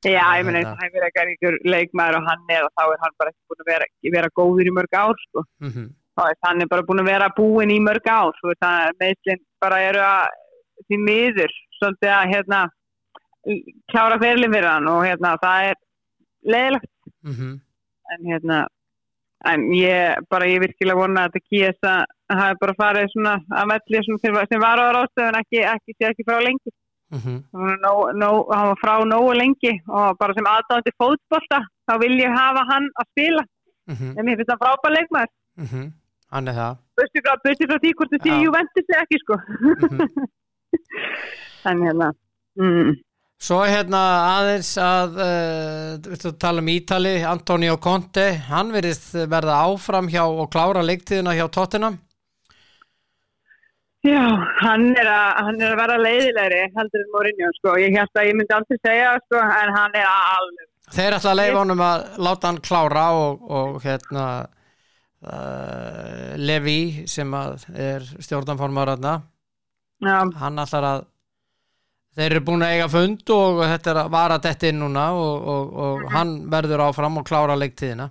Já, ég meina, Hérna. það hefur ekki einhver leikmaður og hann er og þá er hann bara ekki búin að vera, vera góður í mörg ár, sko. mm Þá veist, hann er bara búin að vera búinn í mörg ár, sko. Það er meðslinn bara eru að því miður, svolítið að, hérna, klára ferlinn fyrir hann og, hérna, það er leiðilegt, -hmm. en, hérna, en ég, bara, ég virkilega vona að þetta kýjast að hafi bara farið svona að velli svona sem, var á ráðstöðun, ekki, ekki, ekki frá lengi. Mm nóg, hann var frá nógu lengi og bara sem aðdáðandi fótbolta þá vil ég hafa hann að spila -hmm. en mér finnst það frábæð leikmaður -hmm. Hann er það busti frá, frá því hvort þú sé Já. Juventus eða ekki sko mm en hérna mm, Svo hérna aðeins að uh, tala um Ítali, Antonio Conte hann verðist verða áfram hjá og klára leiktíðina hjá Tottenham. Já, hann er, að, hann er að vera leiðilegri heldur en Mourinho sko, ég held að ég myndi aldrei segja sko, en hann er alveg Þeir ætla að leifa honum að láta hann klára og, og hérna uh, Levi sem að er Já, hann ætlar að þeir eru búin að eiga fund og þetta er að vara þetta inn núna og, og, og hann verður áfram og klára leiktíðina.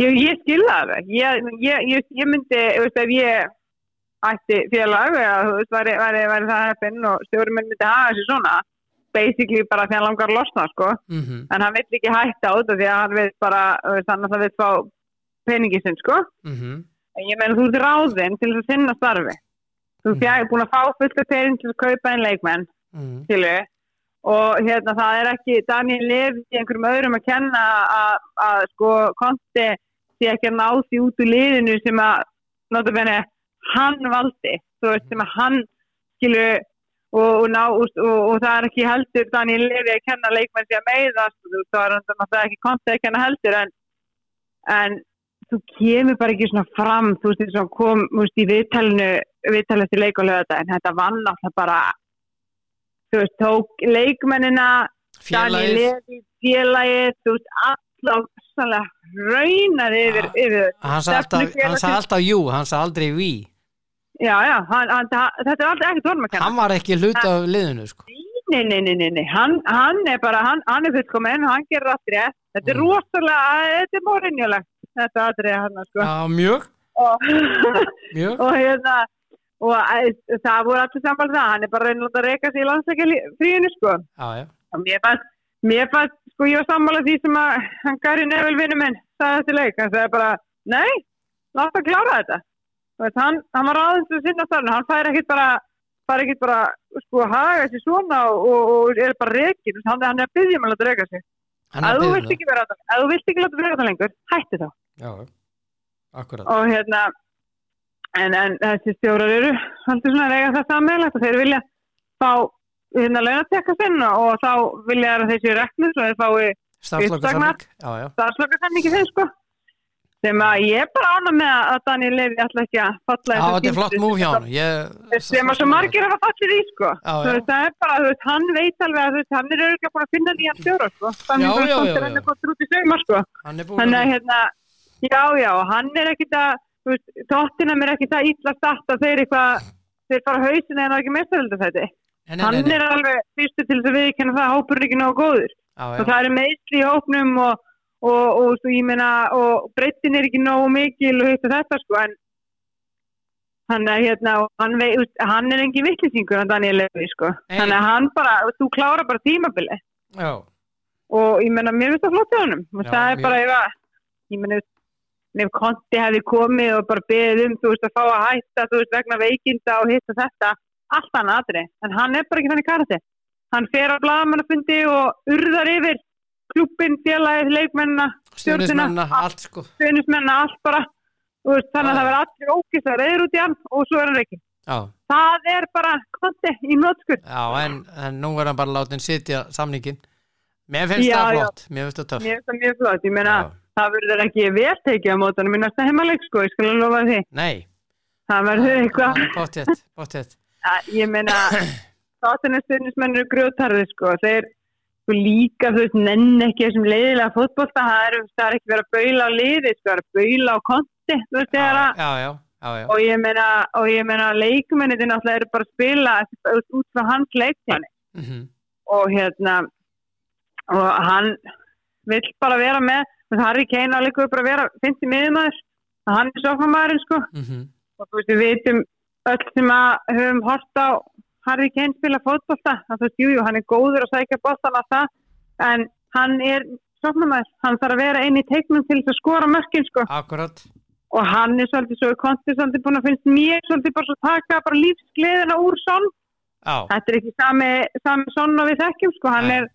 Ég, ég skilða það ég, ég, ég, ég myndi, ég veist, ef ég ætti félag væri, væri það heppinn og stjórnum myndi hafa þessi svona basically bara því hann langar að losna sko. Mm -hmm. en hann vill ekki hætta á þetta því að hann vil bara, hann að vil fá peningi sinn sko. Mm en ég meina þú ert ráðinn til þess að sinna starfi. Þú Mhm. er búin að fá fullt af pening til að kaupa einn leikmenn -hmm. skilu og hérna það er ekki Daniel Levi í einhverjum öðrum að kenna að, sko konti því ekki að ná því út úr liðinu sem að notabene hann valdi þú veist sem að hann skilu og, og, ná, og, og, það er ekki heldur Daniel Levi að kenna leikmenn því að meiðast þú veist það er ekki konti að kenna heldur en, en þú kemur bara ekki svona fram þú veist þess að kom veist, í viðtalinu viðtalinu til leik og lögða en þetta vann alltaf bara þú veist, tók leikmennina Daniel Levi, félagið þú veist, alltaf sannlega raunaði yfir, Ah, yfir hann sagði alltaf, jú, hann sagði aldrei ví já, já, hann, hann, þetta er aldrei ekkert kenna hann var ekki hlut af liðinu sko. nei, nei, nei, nei, nei. Hann, hann er bara hann, hann er fullkominn, hann gerir allt rétt þetta er Mm. rosalega, þetta er morinjulegt þetta aðrið hann sko. Já, mjög, og, mjög og hérna og æ, það voru allir samfélag það hann er bara reynilegt að reyka sig í landsleika fríinu sko. Já, Og mér fannst, mér fannst, sko ég var sammála því sem að hann Gary Neville vinnu minn sagði þessi leik, hann sagði bara nei, láta að klára þetta. Veist, hann, hann var til að sinna starfinu. Hann fær ekkit bara, fær ekkit bara sko að haga þessi svona og, og, og er bara reikin, hann, hann er að byggja með að láta reyka sig, er þú byggðin vilt ekki vera ef þú vilt ekki láta vera þetta lengur, hætti þá. Já, akkurat. Og hérna en, en þessi stjórar eru svolítið svona að reyga það sammeðlegt og þeir vilja fá hérna launatekka sinn og þá vilja þeir að þessi reknur og þeir fái já starfslökasamningi þeim sko. Sem að ég er bara ána með að Daniel Levi ætla ekki að falla Já, þessa þetta er flott múf hjá hann ég, sem að svo margir hafa fallið í sko. Veist, það er bara, þú veist, hann veit alveg að veist, hann er örgulega búin að finna nýjan stjóra sko. Þannig að það já, er já. enda gott út í sögumar sko. Hann er búin þannig að að hérna já, já, hann er ekkit að þú veist, tóttina mér ekkit að illa starta þeir eitthvað, þeir fara hausin það er ekki mestaröldu þetta hann er alveg fyrstu til þess að viðkenna það að hópur er ekki nógu góður. Já, og það eru meðsli í hópnum og, og, og, ég meina og breytin er ekki nógu mikil og hitt og þetta sko en hann er hérna hann, vei, hann er engin vittlisingur hann Daniel Levi sko. Þannig að hann bara, þú klára bara tímabili já, og ég meina mér finnst það flott hjá honum. Og það er bara ef að ég meina ef konti hefði komið og bara beðið um þú veist að fá að hætta þú veist vegna veikinda og hitt og þetta allt hann aðri, en hann er bara ekki þannig karati hann fer á blagamannafundi og urðar yfir klúppin, félagið, leikmennina stjórnina, stjórnismenna, allt sko. stjórnismennina allt bara, veist, þannig að Já. það verður allir ógist að reyður út í hann og svo er hann ekki Já, það er bara konti í nótskur já en, en nú er hann bara látin sitja samningin Mér finnst Já, það já. flott, mér finnst það töff. Mér finnst það mjög flott, ég meina Já. Það verður ekki vel tekið á mótanum í næsta heimaleik sko, ég skal lofa því. Nei, það verður eitthvað. ég meina þáttanir stjórnismenn eru grjótarði sko þeir sko líka þú veist nenn ekki þessum leiðilega fótbolta það er, það er ekki verið að baula á liði sko, það er að baula á konti þú veist þegar Já, að já, já, já, já. og ég meina, meina leikumennin náttúrulega eru bara að spila út, frá hans leikpjani Mhm. og hérna og hann vill bara vera með Harry Kane á líka bara að vera finnst í miðumæður og hann er sofamæðurinn sko. Mhm. og þú veist við vitum öll sem að höfum hort á Harry Kane spila fótbolta þannig að þú veist, jú, jú, hann er góður að sækja boltan á það en hann er sofamæður, hann þarf að vera einn í teiknum til þess að skora mörkin sko. Akkurat. Og hann er svolítið svo kontið svolítið búin að finnst mér svolítið bara svo taka bara lífsgleðina úr sonn þetta er ekki sami, sami sonn og við þekkjum sko, hann Nei. er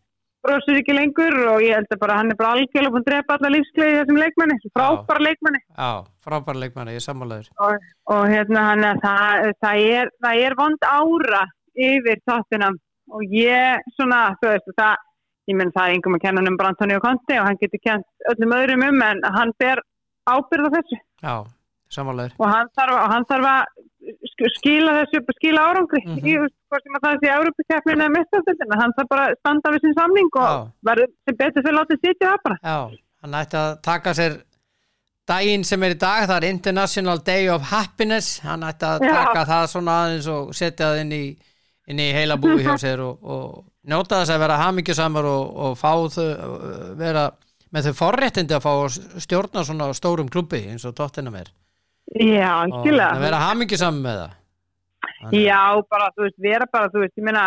brosir ekki lengur og ég held að bara hann er bara algjörlega búin að drepa alla lífsgleði í þessum leikmanni, frábæra leikmanni. Já, frábæra leikmanni, ég er sammálaður. Og, og hérna hann að það, það er, það er vond ára yfir tóttina og ég svona, þú veist, það ég menn það er yngum að kenna hann um Brantoni og Konti og hann getur kent öllum öðrum um en hann ber ábyrð á þessu. Já, samanlegur og hann þarf, hann þarf að sk- skila þessu skila árangri. Mm. -hmm. hvort sem að það sé Európa-keppnin eða mestaföldin hann þarf bara að standa við sín samning og verður sem betur fyrir látið sitja það bara. Já, hann ætti að taka sér daginn sem er í dag, það er International Day of Happiness, hann ætti að Já. taka það svona aðeins og setja það inn í, inn í heila búi hjá sér og, og njóta þess að vera hamingjusamar og, og fá þau vera með þau forréttindi að fá að stjórna svona stórum klubbi eins og Tottenham er Já, og algjörlega. að vera hamingjusamar með það. Þannig- Já, bara, þú veist, vera bara, þú veist, ég meina,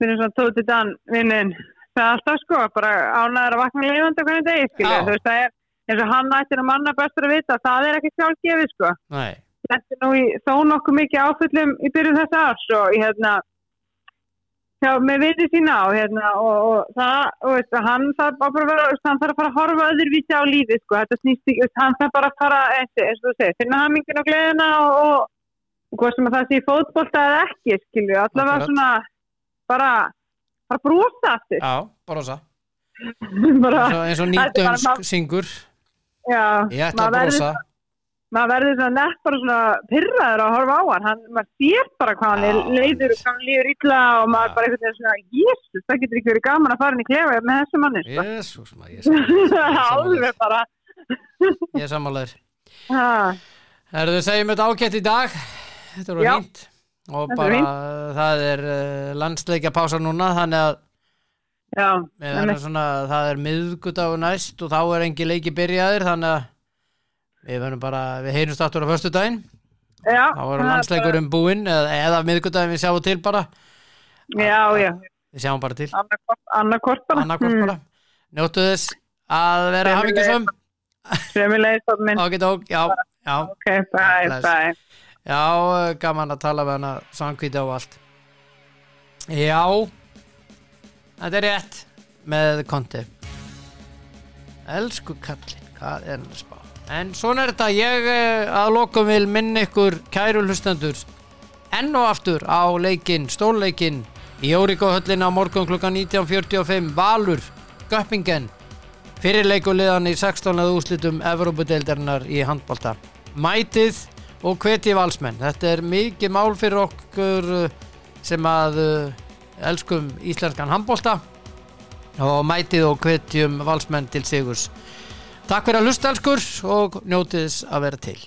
finnum svona tótið dan vinnin, það er alltaf sko, bara ánæður að vakna lifandi á hvernig degi, skilja, þú veist, það er, eins og hann ættir að manna bestur að vita, það er ekki sjálfgefið, sko. Nei, Þetta nú í þó nokkuð mikið áföllum í byrjun þess árs og, hérna, já, með vitið sína og, hérna, og, og það, og veist, hann þarf bara að vera, hann þarf að fara að horfa öðruvísi á lífið, sko, þetta snýst ekki, hann þarf bara að fara, eins, og þú segir, finna hamingin og gleðina og, og hvað sem að það sé í fótbolta eða ekki skilju, allavega svona bara, bara brosa aftur. Já, brosa. Bara, eins og, nýtdönsk má- syngur. Já, Ég ætla að brosa. verður, maður verður svona nett bara svona pyrraður að horfa á hann, hann maður sér bara hvað hann er leiður og hvað hann líður illa og maður bara veginn svona, jésus, það getur ekki verið gaman að fara inn í klefa með þessu manni sko. Jésús maður, alveg bara. Ég er sammálaður ha, Herðu, segjum þetta ágætt í dag. Þetta voru fínt. Og Þetta er bara það er uh, landsleikja pása núna þannig að já, verðum svona, það er miðgudagur næst og þá er engi leiki byrjaðir þannig að við verðum bara, við heyrumst aftur á föstudaginn. Já þá er landsleikurinn búinn eða, eða miðgudaginn við sjáum til bara. Já, já, við sjáum bara til, annarkort, bara. Annarkort bara. Njóttu þess að vera hafingjusum Sömulegis, Árni minn. ágætt og, já, já. Ok, bye, bye. Já, gaman að tala við hana sangvíti á allt. Já Þetta er rétt með konti Elsku kallinn, hvað er hann að spá En svona er þetta, ég eh, að lokum vil minna ykkur kæru hlustendur enn og aftur á leikinn, stórleikinn í Órikóhöllin á morgun klukkan 19.45 Valur, Göppingen fyrirleikuliðan í 16. úslitum Evrópudeildarinnar í handbalta mætið og hveti valsmenn. Þetta er mikið mál fyrir okkur uh, sem að uh, elskum íslenskan handbolta. Og mætið og hvetjum valsmenn til sigurs Takk fyrir að hlusta elskur og njótiðs að vera til